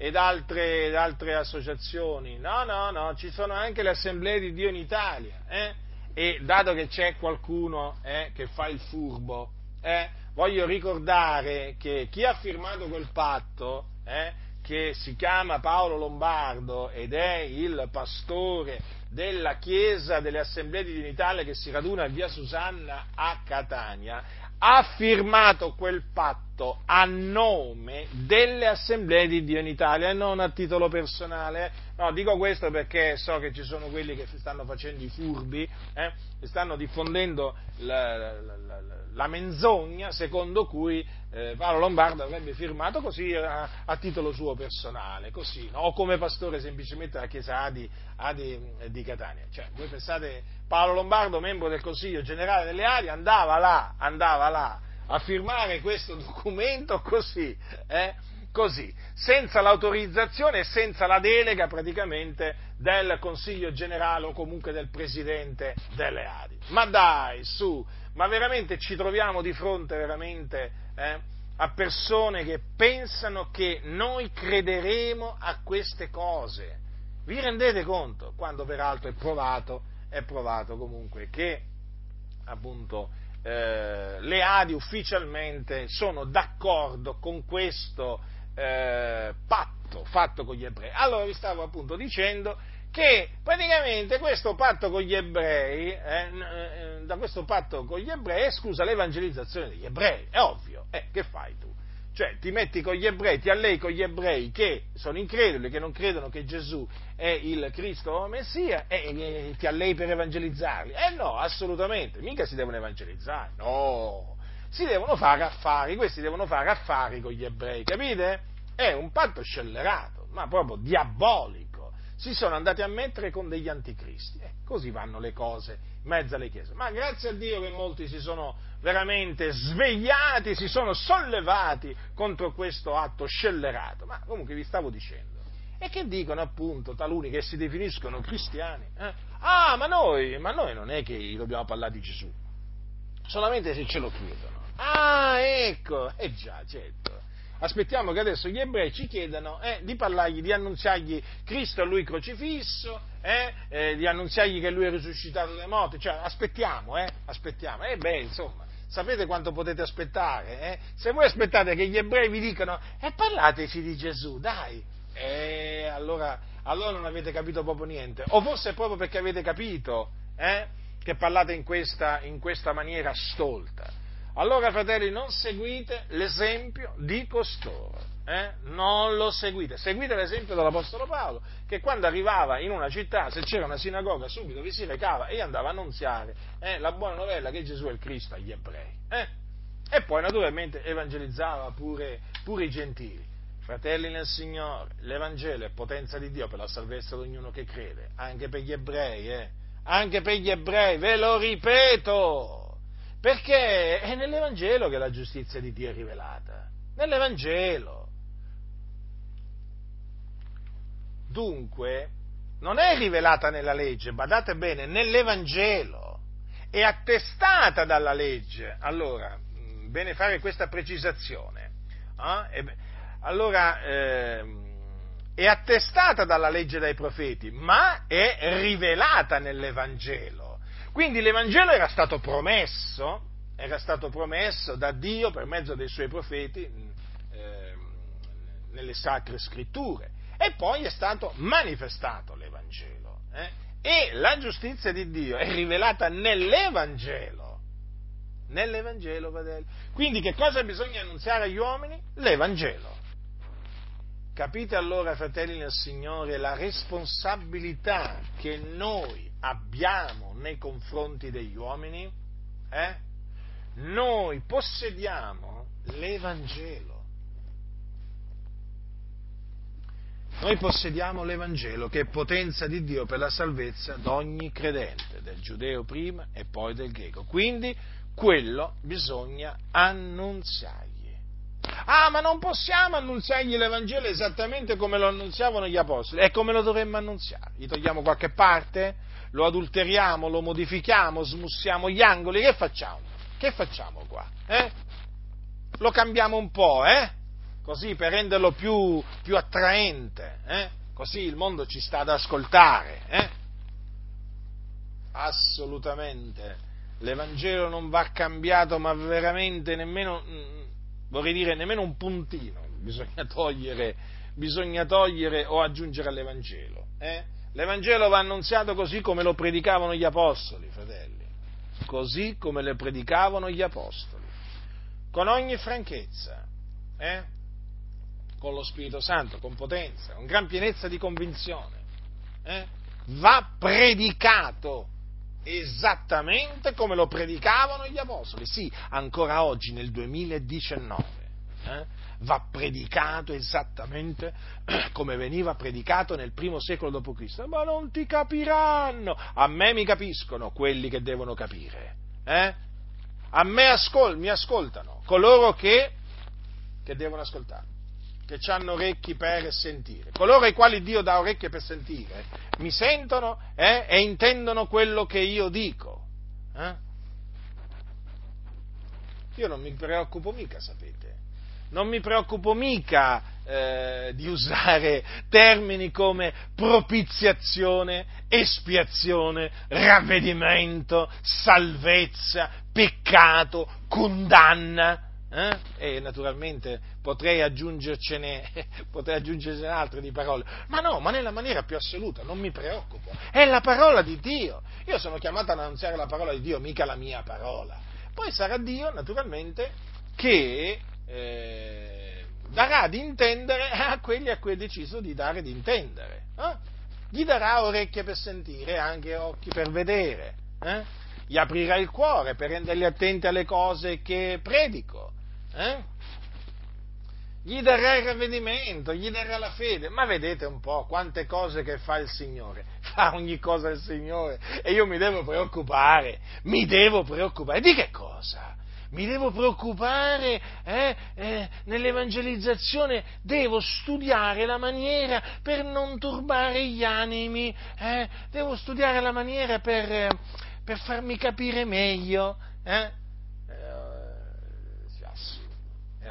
Ed, altre, ed, altre, associazioni, no, no, no, ci sono anche le Assemblee di Dio in Italia eh? e dato che c'è qualcuno eh, che fa il furbo, eh, voglio ricordare che chi ha firmato quel patto eh, che si chiama Paolo Lombardo ed è il pastore della Chiesa delle Assemblee di Italia che si raduna a via Susanna a Catania, ha firmato quel patto a nome delle assemblee di Dio in Italia e non a titolo personale. No, dico questo perché so che ci sono quelli che stanno facendo i furbi, eh, stanno diffondendo la, la, la, la menzogna secondo cui eh, Paolo Lombardo avrebbe firmato così a, a titolo suo personale, così, no? o come pastore semplicemente della chiesa Adi, Adi eh, di Catania. Cioè, voi pensate, Paolo Lombardo, membro del Consiglio Generale delle Adi, andava là, andava là a firmare questo documento così, eh? così, senza l'autorizzazione e senza la delega praticamente del Consiglio Generale o comunque del Presidente delle Adi. Ma dai, su, ma veramente ci troviamo di fronte veramente eh, a persone che pensano che noi crederemo a queste cose. Vi rendete conto? Quando peraltro è provato, è provato comunque che appunto eh, le ADI ufficialmente sono d'accordo con questo eh, patto fatto con gli ebrei. Allora vi stavo appunto dicendo che praticamente questo patto con gli ebrei, eh, eh, da questo patto con gli ebrei è esclusa l'evangelizzazione degli ebrei, è ovvio, eh, che fai tu? Cioè ti metti con gli ebrei, ti allei con gli ebrei che sono increduli, che non credono che Gesù è il Cristo o Messia e, ti allei per evangelizzarli. Eh no, assolutamente, mica si devono evangelizzare, no, si devono fare affari, questi devono fare affari con gli ebrei, capite? È un patto scellerato, ma proprio diabolico si sono andati a mettere con degli anticristi. Eh, così vanno le cose in mezzo alle chiese. Ma grazie a Dio che molti si sono veramente svegliati, si sono sollevati contro questo atto scellerato. Ma comunque vi stavo dicendo. E che dicono appunto taluni che si definiscono cristiani? Eh? Ah, ma noi, ma noi non è che dobbiamo parlare di Gesù, solamente se ce lo chiedono. Ah, ecco, eh già, certo aspettiamo che adesso gli ebrei ci chiedano eh, di parlargli, di annunziargli Cristo a lui crocifisso, eh, eh, di annunziargli che lui è risuscitato dalle morti, cioè aspettiamo, eh, aspettiamo, eh, beh, insomma, sapete quanto potete aspettare? Eh? Se voi aspettate che gli ebrei vi dicano, eh, parlateci di Gesù, dai, e allora, allora non avete capito proprio niente, o forse è proprio perché avete capito, che parlate in questa, in questa maniera stolta. Allora, fratelli, non seguite l'esempio di costoro. Eh? Non lo seguite. Seguite l'esempio dell'Apostolo Paolo, che quando arrivava in una città, se c'era una sinagoga, subito vi si recava e andava a annunziare eh, la buona novella che Gesù è il Cristo agli ebrei. Eh? E poi, naturalmente, evangelizzava pure, pure i gentili. Fratelli nel Signore, l'Evangelo è potenza di Dio per la salvezza di ognuno che crede, anche per gli ebrei, eh? anche per gli ebrei, ve lo ripeto perché è nell'Evangelo che la giustizia di Dio è rivelata. Nell'Evangelo. Dunque, non è rivelata nella legge, badate bene, nell'Evangelo. È attestata dalla legge. Allora, mm, bene fare questa precisazione. Eh? Allora, eh, è attestata dalla legge dai profeti, ma è rivelata nell'Evangelo. Quindi l'Evangelo era stato promesso, era stato promesso da Dio per mezzo dei suoi profeti eh, nelle sacre scritture e poi è stato manifestato l'Evangelo. Eh? E la giustizia di Dio è rivelata nell'Evangelo. Nell'Evangelo, fratelli. Quindi che cosa bisogna annunziare agli uomini? L'Evangelo. Capite allora, fratelli nel Signore, la responsabilità che noi abbiamo nei confronti degli uomini? Eh? Noi possediamo l'Evangelo. Noi possediamo l'Evangelo che è potenza di Dio per la salvezza di ogni credente, del giudeo prima e poi del greco. Quindi quello bisogna annunziargli. Ah, ma non possiamo annunziargli l'Evangelo esattamente come lo annunziavano gli apostoli. E come lo dovremmo annunziare? Gli togliamo qualche parte? Lo adulteriamo? Lo modifichiamo? Smussiamo gli angoli? Che facciamo? Che facciamo qua? Eh? Lo cambiamo un po', eh? così per renderlo più, più attraente, eh? così il mondo ci sta ad ascoltare. Eh? Assolutamente, l'Evangelo non va cambiato, ma veramente nemmeno, mm, vorrei dire, nemmeno un puntino bisogna togliere, bisogna togliere o aggiungere all'Evangelo. L'Evangelo va annunziato così come lo predicavano gli Apostoli, fratelli, così come lo predicavano gli Apostoli, con ogni franchezza. Eh? con lo Spirito Santo, con potenza, con gran pienezza di convinzione, eh? va predicato esattamente come lo predicavano gli Apostoli. Sì, ancora oggi, nel 2019, eh? Va predicato esattamente come veniva predicato nel primo secolo d.C. Ma non ti capiranno! A me mi capiscono quelli che devono capire. Eh? A me ascol- mi ascoltano coloro che, che devono ascoltare che hanno orecchi per sentire. Coloro ai quali Dio dà orecchie per sentire mi sentono eh, e intendono quello che io dico. Eh? Io non mi preoccupo mica, sapete, non mi preoccupo mica eh, di usare termini come propiziazione, espiazione, ravvedimento, salvezza, peccato, condanna eh? E naturalmente potrei aggiungercene, potrei aggiungercene altre di parole, ma no, ma nella maniera più assoluta, non mi preoccupo, è la parola di Dio. Io sono chiamato ad annunziare la parola di Dio, mica la mia parola. Poi sarà Dio, naturalmente, che eh, darà di intendere a quelli a cui è deciso di dare di intendere. Eh? Gli darà orecchie per sentire e anche occhi per vedere. Eh? Gli aprirà il cuore per renderli attenti alle cose che predico eh? Gli darà il ravvedimento, gli darà la fede. Ma vedete un po' quante cose che fa il Signore. Fa ogni cosa il Signore. E io mi devo preoccupare. Mi devo preoccupare. Di che cosa? Mi devo preoccupare eh, eh, nell'evangelizzazione, devo studiare la maniera per non turbare gli animi, eh, devo studiare la maniera per, per farmi capire meglio. Eh?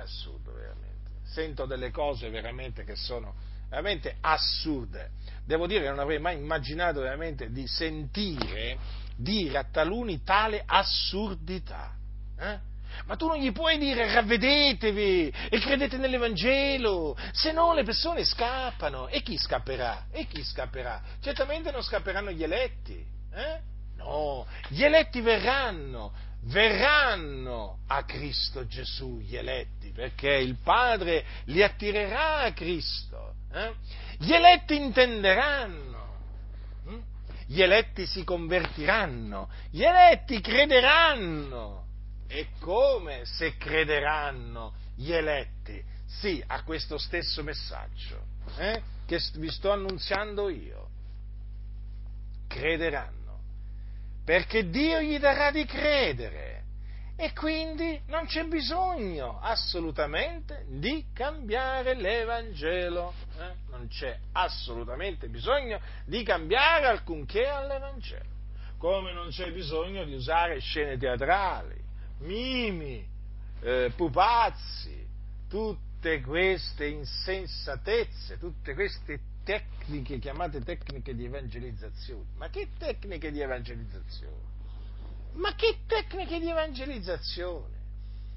assurdo veramente. Sento delle cose veramente che sono veramente assurde. Devo dire che non avrei mai immaginato veramente di sentire dire a taluni tale assurdità. Eh? Ma tu non gli puoi dire ravvedetevi e credete nell'Evangelo, se no le persone scappano. E chi scapperà? E chi scapperà? Certamente non scapperanno gli eletti. Eh? No, gli eletti verranno, verranno a Cristo Gesù gli eletti, perché il Padre li attirerà a Cristo. Eh? Gli eletti intenderanno, hm? gli eletti si convertiranno, gli eletti crederanno. E come se crederanno gli eletti? Sì, a questo stesso messaggio eh? che vi sto annunziando io. Crederanno perché Dio gli darà di credere e quindi non c'è bisogno assolutamente di cambiare l'Evangelo, eh? non c'è assolutamente bisogno di cambiare alcunché all'Evangelo, come non c'è bisogno di usare scene teatrali, mimi, eh, pupazzi, tutte queste insensatezze, tutte queste tecniche chiamate tecniche di evangelizzazione. Ma che tecniche di evangelizzazione? Ma che tecniche di evangelizzazione?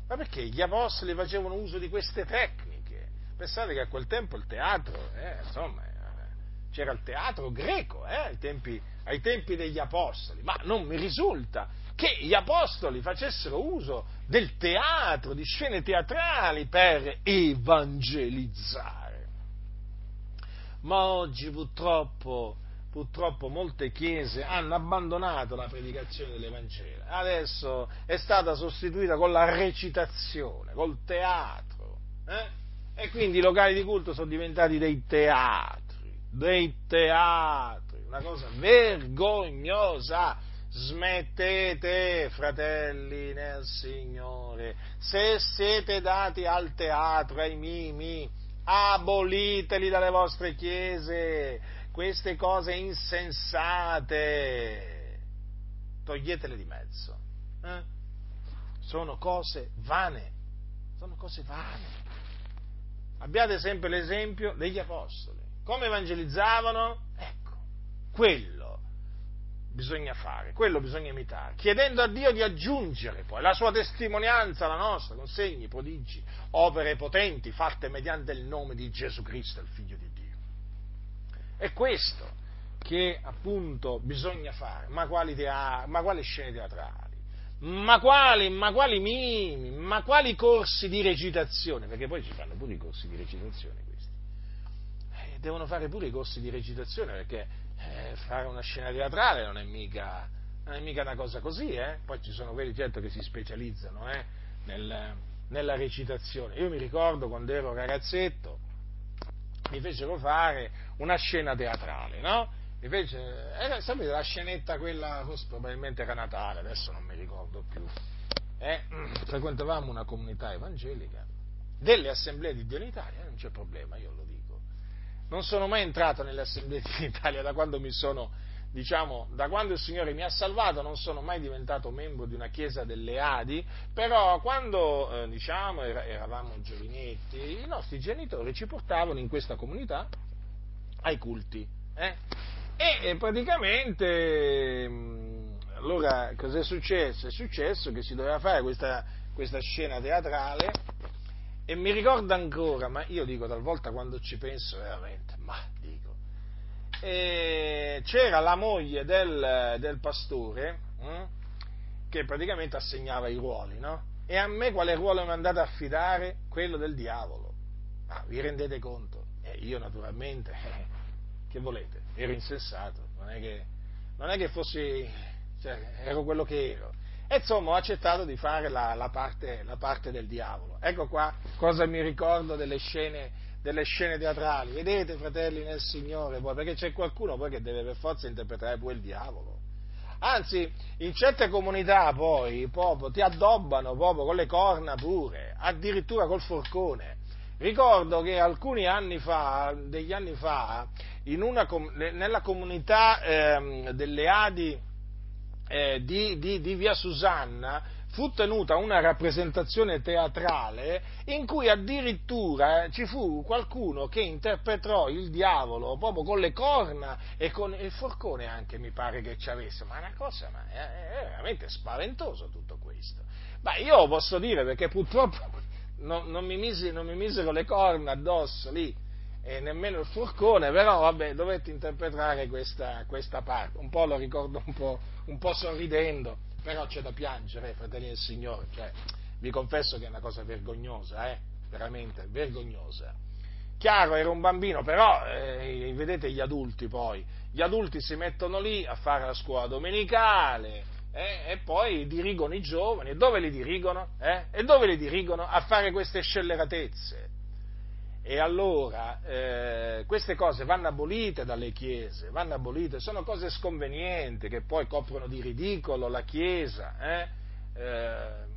Ma perché gli apostoli facevano uso di queste tecniche? Pensate che a quel tempo il teatro, eh, insomma, eh, c'era il teatro greco eh, ai, tempi, ai tempi degli apostoli, ma non mi risulta che gli apostoli facessero uso del teatro, di scene teatrali per evangelizzare ma oggi purtroppo purtroppo molte chiese hanno abbandonato la predicazione dell'Evangelo, adesso è stata sostituita con la recitazione, col teatro, eh? e quindi i locali di culto sono diventati dei teatri, dei teatri, una cosa vergognosa. Smettete, fratelli nel Signore, se siete dati al teatro, ai mimi, aboliteli dalle vostre chiese, queste cose insensate, toglietele di mezzo. Eh? Sono cose vane, sono cose vane. Abbiate sempre l'esempio degli apostoli. Come evangelizzavano? Ecco, quello bisogna fare, quello bisogna imitare, chiedendo a Dio di aggiungere poi la sua testimonianza alla nostra, con segni, prodigi, opere potenti fatte mediante il nome di Gesù Cristo, il Figlio di Dio. È questo che appunto bisogna fare, ma quali, teatri, ma quali scene teatrali, ma quali, ma quali mimi, ma quali corsi di recitazione, perché poi ci fanno pure i corsi di recitazione questi. Eh, devono fare pure i corsi di recitazione perché eh, fare una scena teatrale non è mica, non è mica una cosa così, eh? poi ci sono quelli certo che si specializzano eh, nel, nella recitazione. Io mi ricordo quando ero ragazzetto, mi fecero fare una scena teatrale, no? Mi fece, era, sapete, la scenetta quella, probabilmente era Natale, adesso non mi ricordo più. Eh, frequentavamo una comunità evangelica, delle assemblee di Dio in Italia, non c'è problema, io lo. Non sono mai entrato nelle assemblee di Dio in Italia da quando mi sono diciamo, da quando il Signore mi ha salvato non sono mai diventato membro di una chiesa delle Adi, però quando, eh, diciamo, eravamo giovinetti, i nostri genitori ci portavano in questa comunità ai culti. Eh? E, praticamente, mm, allora, cos'è successo? È successo che si doveva fare questa, questa scena teatrale e mi ricordo ancora, ma io dico talvolta quando ci penso veramente, ma dico, e c'era la moglie del, del pastore hm, che praticamente assegnava i ruoli, no? E a me quale ruolo mi è andato a affidare? Quello del diavolo. Ah, vi rendete conto? E io naturalmente, eh, che volete, ero insensato, non è che, non è che fossi, cioè, ero quello che ero. E insomma ho accettato di fare la, la, parte, la parte del diavolo. Ecco qua cosa mi ricordo delle scene delle scene teatrali. Vedete, fratelli nel Signore, poi, perché c'è qualcuno poi che deve per forza interpretare pure il diavolo. Anzi, in certe comunità poi proprio ti addobbano proprio con le corna pure, addirittura col forcone. Ricordo che alcuni anni fa, degli anni fa, una, nella comunità eh, delle Adi eh, di, di, di Via Susanna, fu tenuta una rappresentazione teatrale in cui addirittura ci fu qualcuno che interpretò il diavolo proprio con le corna e con il forcone anche mi pare che ci avesse, ma è una cosa ma è, è veramente spaventoso tutto questo. Ma io posso dire perché purtroppo non, non, mi, misi, non mi misero le corna addosso lì e nemmeno il forcone, però vabbè, dovetti interpretare questa, questa parte, un po' lo ricordo un po', un po sorridendo però c'è da piangere, fratelli del Signore, cioè, vi confesso che è una cosa vergognosa, eh? veramente vergognosa. Chiaro, era un bambino, però eh, vedete gli adulti poi, gli adulti si mettono lì a fare la scuola domenicale eh, e poi dirigono i giovani, e dove li dirigono? Eh? E dove li dirigono? A fare queste scelleratezze. E allora eh, queste cose vanno abolite dalle chiese, vanno abolite, sono cose sconvenienti che poi coprono di ridicolo la chiesa. Eh? Eh,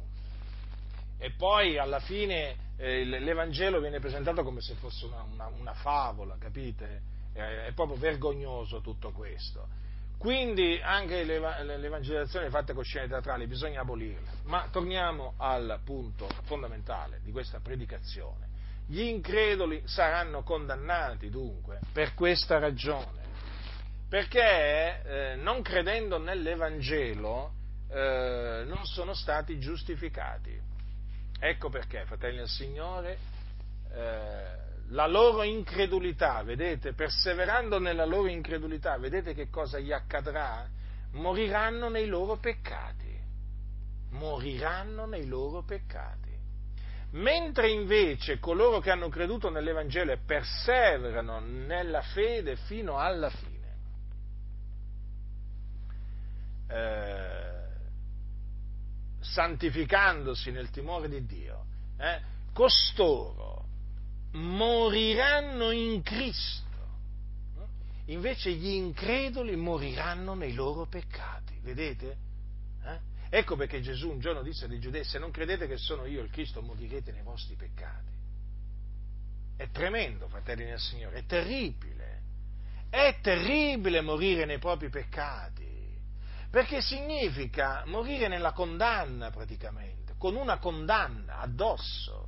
e poi alla fine eh, l'Evangelo viene presentato come se fosse una, una, una favola, capite? è proprio vergognoso tutto questo. Quindi anche l'evangelizzazione fatta con scene teatrali bisogna abolirla. Ma torniamo al punto fondamentale di questa predicazione gli increduli saranno condannati dunque per questa ragione, perché eh, non credendo nell'Evangelo eh, non sono stati giustificati. Ecco perché, fratelli del Signore, eh, la loro incredulità, vedete, perseverando nella loro incredulità, vedete che cosa gli accadrà? Moriranno nei loro peccati. Moriranno nei loro peccati mentre invece coloro che hanno creduto nell'Evangelo e perseverano nella fede fino alla fine, eh, santificandosi nel timore di Dio, eh, costoro moriranno in Cristo. Invece gli increduli moriranno nei loro peccati. Vedete? Ecco perché Gesù un giorno disse ai giudei, se non credete che sono io il Cristo, morirete nei vostri peccati. È tremendo, fratelli del Signore, è terribile. È terribile morire nei propri peccati, perché significa morire nella condanna praticamente, con una condanna addosso,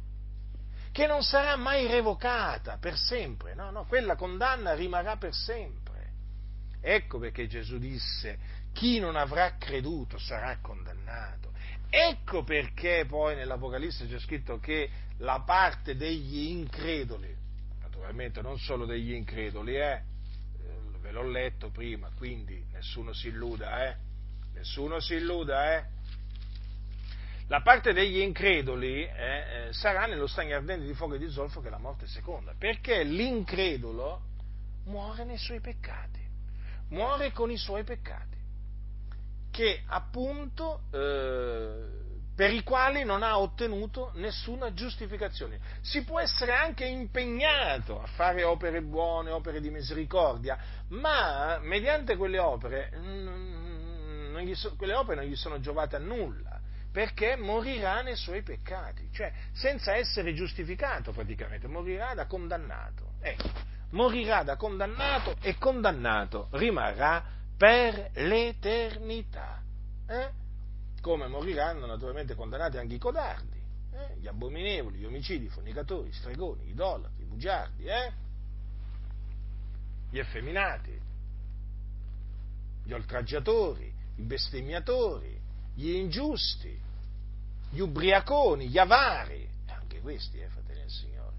che non sarà mai revocata per sempre, no, no, quella condanna rimarrà per sempre. Ecco perché Gesù disse, chi non avrà creduto sarà condannato. Ecco perché poi nell'Apocalisse c'è scritto che la parte degli increduli, naturalmente non solo degli increduli, eh, ve l'ho letto prima, quindi nessuno si illuda, eh? Nessuno si illuda, eh? La parte degli increduli eh, eh, sarà nello stagno ardente di fuoco e di zolfo che la morte seconda, perché l'incredulo muore nei suoi peccati, muore con i suoi peccati, che appunto eh, per i quali non ha ottenuto nessuna giustificazione. Si può essere anche impegnato a fare opere buone, opere di misericordia, ma mediante quelle opere, mm, so, quelle opere non gli sono giovate a nulla, perché morirà nei suoi peccati, cioè senza essere giustificato praticamente, morirà da condannato. Ecco, morirà da condannato e condannato rimarrà per l'eternità. Eh? come moriranno naturalmente condannati anche i codardi, eh? gli abominevoli, gli omicidi, i fornicatori, i stregoni, i idolatri, i bugiardi, eh? gli effeminati, gli oltraggiatori, i bestemmiatori, gli ingiusti, gli ubriaconi, gli avari, anche questi, eh, fratelli del Signore,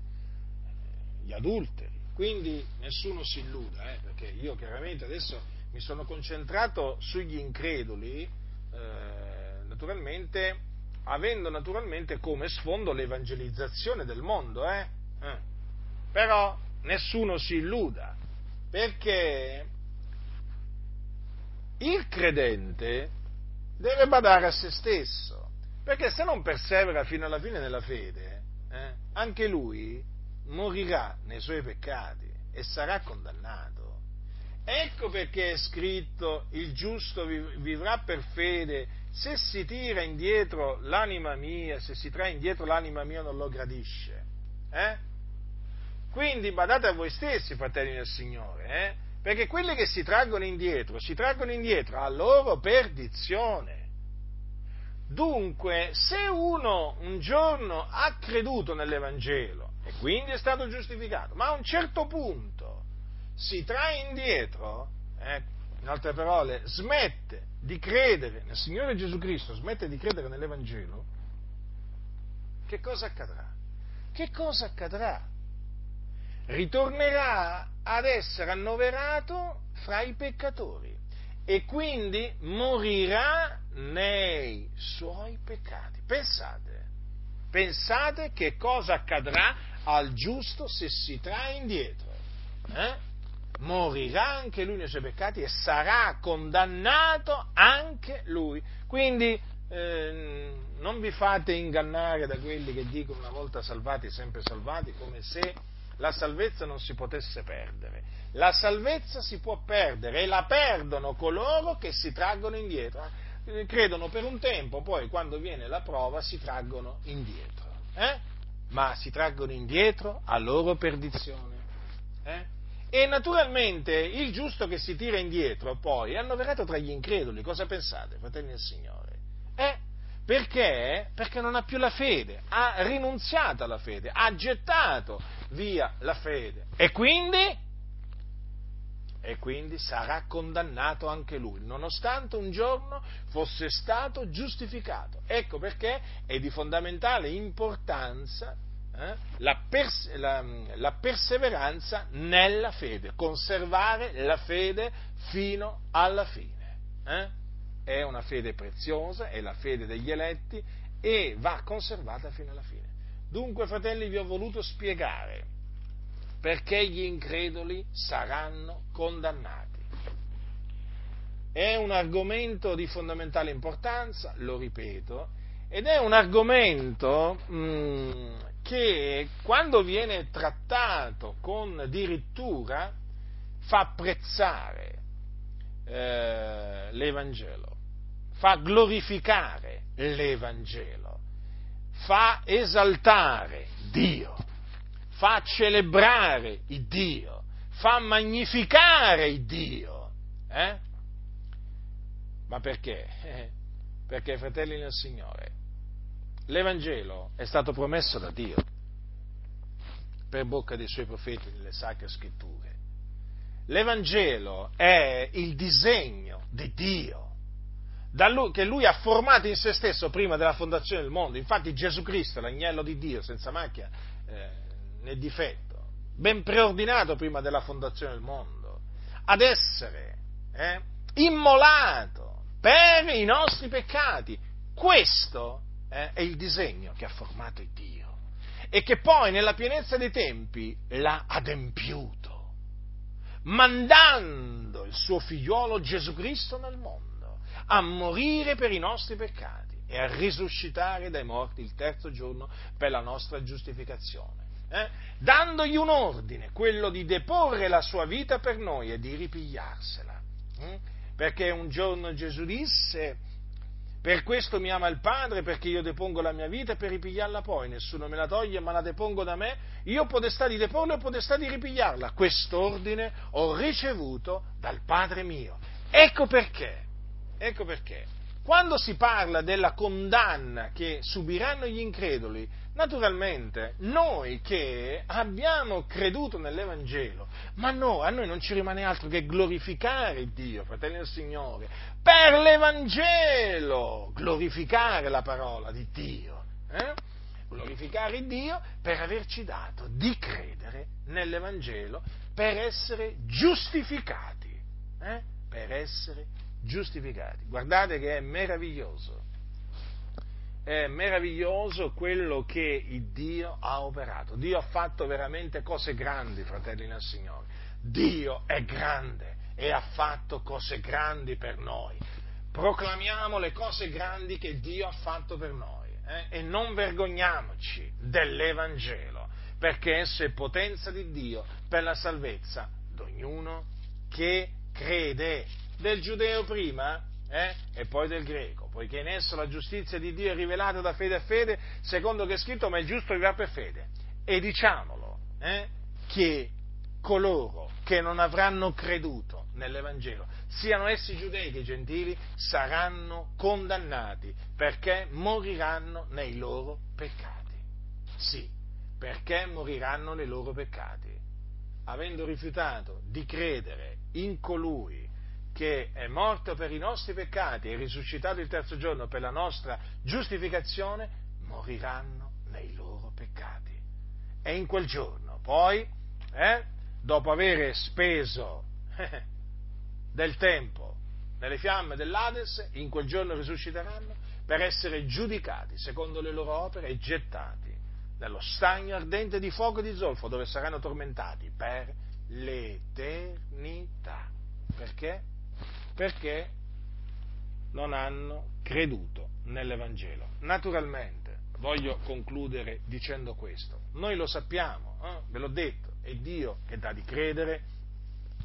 gli adulteri. Quindi nessuno si illuda, eh, perché io chiaramente adesso mi sono concentrato sugli increduli, eh, naturalmente, avendo naturalmente come sfondo l'evangelizzazione del mondo, eh? Eh. però nessuno si illuda, perché il credente deve badare a se stesso, perché se non persevera fino alla fine nella fede, eh, anche lui morirà nei suoi peccati e sarà condannato. Ecco perché è scritto il giusto vivrà per fede se si tira indietro l'anima mia, se si trae indietro l'anima mia non lo gradisce. Eh? Quindi badate a voi stessi, fratelli del Signore, eh? perché quelli che si traggono indietro, si traggono indietro a loro perdizione. Dunque, se uno un giorno ha creduto nell'Evangelo e quindi è stato giustificato, ma a un certo punto si trae indietro, eh, in altre parole, smette di credere nel Signore Gesù Cristo, smette di credere nell'Evangelo, che cosa accadrà? Che cosa accadrà? Ritornerà ad essere annoverato fra i peccatori e quindi morirà nei suoi peccati. Pensate, pensate che cosa accadrà al giusto se si trae indietro. Eh? Morirà anche lui nei suoi peccati e sarà condannato anche lui. Quindi eh, non vi fate ingannare da quelli che dicono una volta salvati, sempre salvati, come se la salvezza non si potesse perdere. La salvezza si può perdere e la perdono coloro che si traggono indietro. Eh, credono per un tempo, poi quando viene la prova si traggono indietro. Eh? Ma si traggono indietro a loro perdizione. Eh? E naturalmente il giusto che si tira indietro poi è annoverato tra gli increduli. Cosa pensate, fratelli del Signore? Eh? Perché? Perché non ha più la fede, ha rinunziato alla fede, ha gettato via la fede. E quindi? E quindi sarà condannato anche lui, nonostante un giorno fosse stato giustificato. Ecco perché è di fondamentale importanza eh, la, pers- la, la, perseveranza nella fede, conservare la fede fino alla fine. Eh? È una fede preziosa, è la fede degli eletti e va conservata fino alla fine. Dunque, fratelli, vi ho voluto spiegare perché gli increduli saranno condannati. è un argomento di fondamentale importanza, lo ripeto, ed è un argomento mh, mm, che quando viene trattato con dirittura fa apprezzare eh, l'Evangelo, fa glorificare l'Evangelo, fa esaltare Dio, fa celebrare il Dio, fa magnificare il Dio. Eh? Ma perché? Perché, fratelli nel Signore, l'Evangelo è stato promesso da Dio per bocca dei suoi profeti nelle sacre scritture. L'Evangelo è il disegno di Dio che lui ha formato in se stesso prima della fondazione del mondo. Infatti Gesù Cristo, l'agnello di Dio, senza macchia eh, né difetto, ben preordinato prima della fondazione del mondo, ad essere eh, immolato per i nostri peccati. Questo eh, è il disegno che ha formato Dio e che poi nella pienezza dei tempi l'ha adempiuto, mandando il suo figliuolo Gesù Cristo nel mondo a morire per i nostri peccati e a risuscitare dai morti il terzo giorno per la nostra giustificazione. Eh? dandogli un ordine, quello di deporre la sua vita per noi e di ripigliarsela. Eh? perché un giorno Gesù disse, per questo mi ama il Padre, perché io depongo la mia vita per ripigliarla poi, nessuno me la toglie, ma la depongo da me, io ho potestà di deporla e ho potestà di ripigliarla. Quest'ordine ho ricevuto dal Padre mio. Ecco perché, ecco perché, quando si parla della condanna che subiranno gli increduli, naturalmente noi che abbiamo creduto nell'Evangelo, ma no, a noi non ci rimane altro che glorificare Dio, fratelli del Signore, per l'Evangelo, glorificare la parola di Dio. Eh? glorificare Dio per averci dato di credere nell'Evangelo per essere giustificati, eh? per essere giustificati giustificati. Guardate che è meraviglioso. È meraviglioso quello che il Dio ha operato. Dio ha fatto veramente cose grandi, fratelli nel Signore. Dio è grande e ha fatto cose grandi per noi. Proclamiamo le cose grandi che Dio ha fatto per noi eh? e non vergogniamoci dell'Evangelo, perché esso è potenza di Dio per la salvezza di ognuno che crede del giudeo prima eh, e poi del greco, poiché in esso la giustizia di Dio è rivelata da fede a fede, secondo che è scritto, ma il giusto vivrà per fede. E diciamolo, eh, che coloro che non avranno creduto nell'Evangelo, siano essi giudei che gentili, saranno condannati perché moriranno nei loro peccati. Sì, perché moriranno nei loro peccati. Avendo rifiutato di credere in colui che è morto per i nostri peccati e risuscitato il terzo giorno per la nostra giustificazione, moriranno nei loro peccati. E in quel giorno, poi, eh, dopo aver speso eh, del tempo nelle fiamme dell'Ades, in quel giorno risusciteranno per essere giudicati secondo le loro opere e gettati nello stagno ardente di fuoco e di zolfo, dove saranno tormentati per l'eternità. Perché? Perché non hanno creduto nell'Evangelo. Naturalmente, voglio concludere dicendo questo, noi lo sappiamo, eh? ve l'ho detto, è Dio che dà di credere,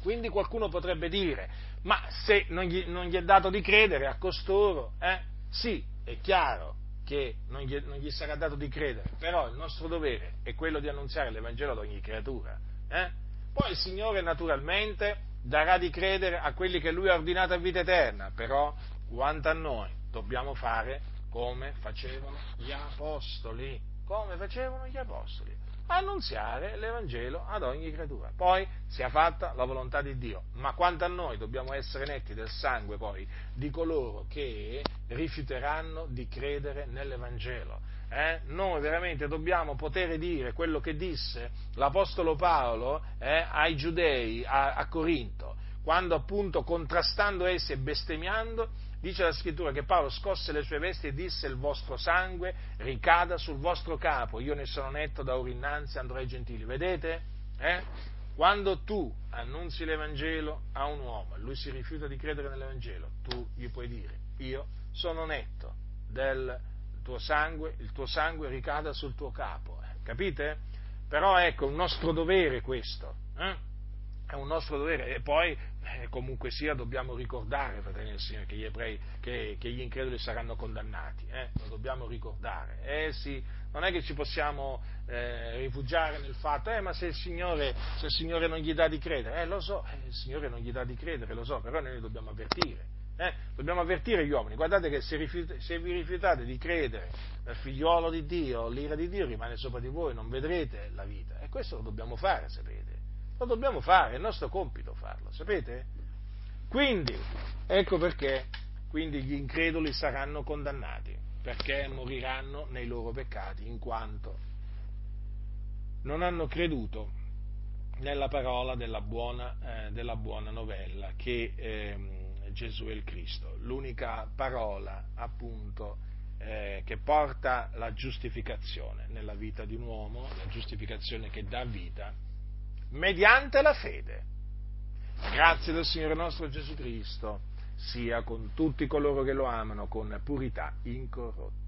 quindi qualcuno potrebbe dire, ma se non gli, non gli è dato di credere a costoro, eh? sì, è chiaro che non gli, non gli, sarà dato di credere, però il nostro dovere è quello di annunziare l'Evangelo ad ogni creatura. Eh? Poi il Signore naturalmente darà di credere a quelli che lui ha ordinato a vita eterna, però quanto a noi dobbiamo fare come facevano gli apostoli, come facevano gli apostoli, annunziare l'Evangelo ad ogni creatura. Poi sia fatta la volontà di Dio, ma quanto a noi dobbiamo essere netti del sangue poi di coloro che rifiuteranno di credere nell'Evangelo eh, noi veramente dobbiamo poter dire quello che disse l'Apostolo Paolo eh, ai giudei a, a Corinto, quando appunto contrastando essi e bestemmiando, dice la scrittura che Paolo scosse le sue vesti e disse il vostro sangue ricada sul vostro capo, io ne sono netto da ora innanzi, andrò gentili. Vedete? Eh? Quando tu annunzi l'Evangelo a un uomo e lui si rifiuta di credere nell'Evangelo, tu gli puoi dire, io sono netto del tuo sangue, il tuo sangue ricada sul tuo capo, eh? capite? Però ecco, è un nostro dovere questo, eh? è un nostro dovere e poi eh, comunque sia dobbiamo ricordare, fratelli del Signore, che gli ebrei, che, che gli increduli saranno condannati, eh? lo dobbiamo ricordare. Eh sì, non è che ci possiamo eh, rifugiare nel fatto, eh ma se il, Signore, se il Signore non gli dà di credere, eh lo so, eh, il Signore non gli dà di credere, lo so, però noi dobbiamo avvertire. Eh? Dobbiamo avvertire gli uomini, guardate che se, rifiut- se, vi rifiutate di credere nel figliuolo di Dio, l'ira di Dio rimane sopra di voi, non vedrete la vita. E questo lo dobbiamo fare, sapete. Lo dobbiamo fare, è il nostro compito farlo, sapete? Quindi, ecco perché quindi gli increduli saranno condannati, perché moriranno nei loro peccati, in quanto non hanno creduto nella parola della buona, eh, della buona novella che eh, Gesù è il Cristo, l'unica parola appunto eh, che porta la giustificazione nella vita di un uomo, la giustificazione che dà vita mediante la fede. Grazie del Signore nostro Gesù Cristo sia con tutti coloro che lo amano con purità incorrotta.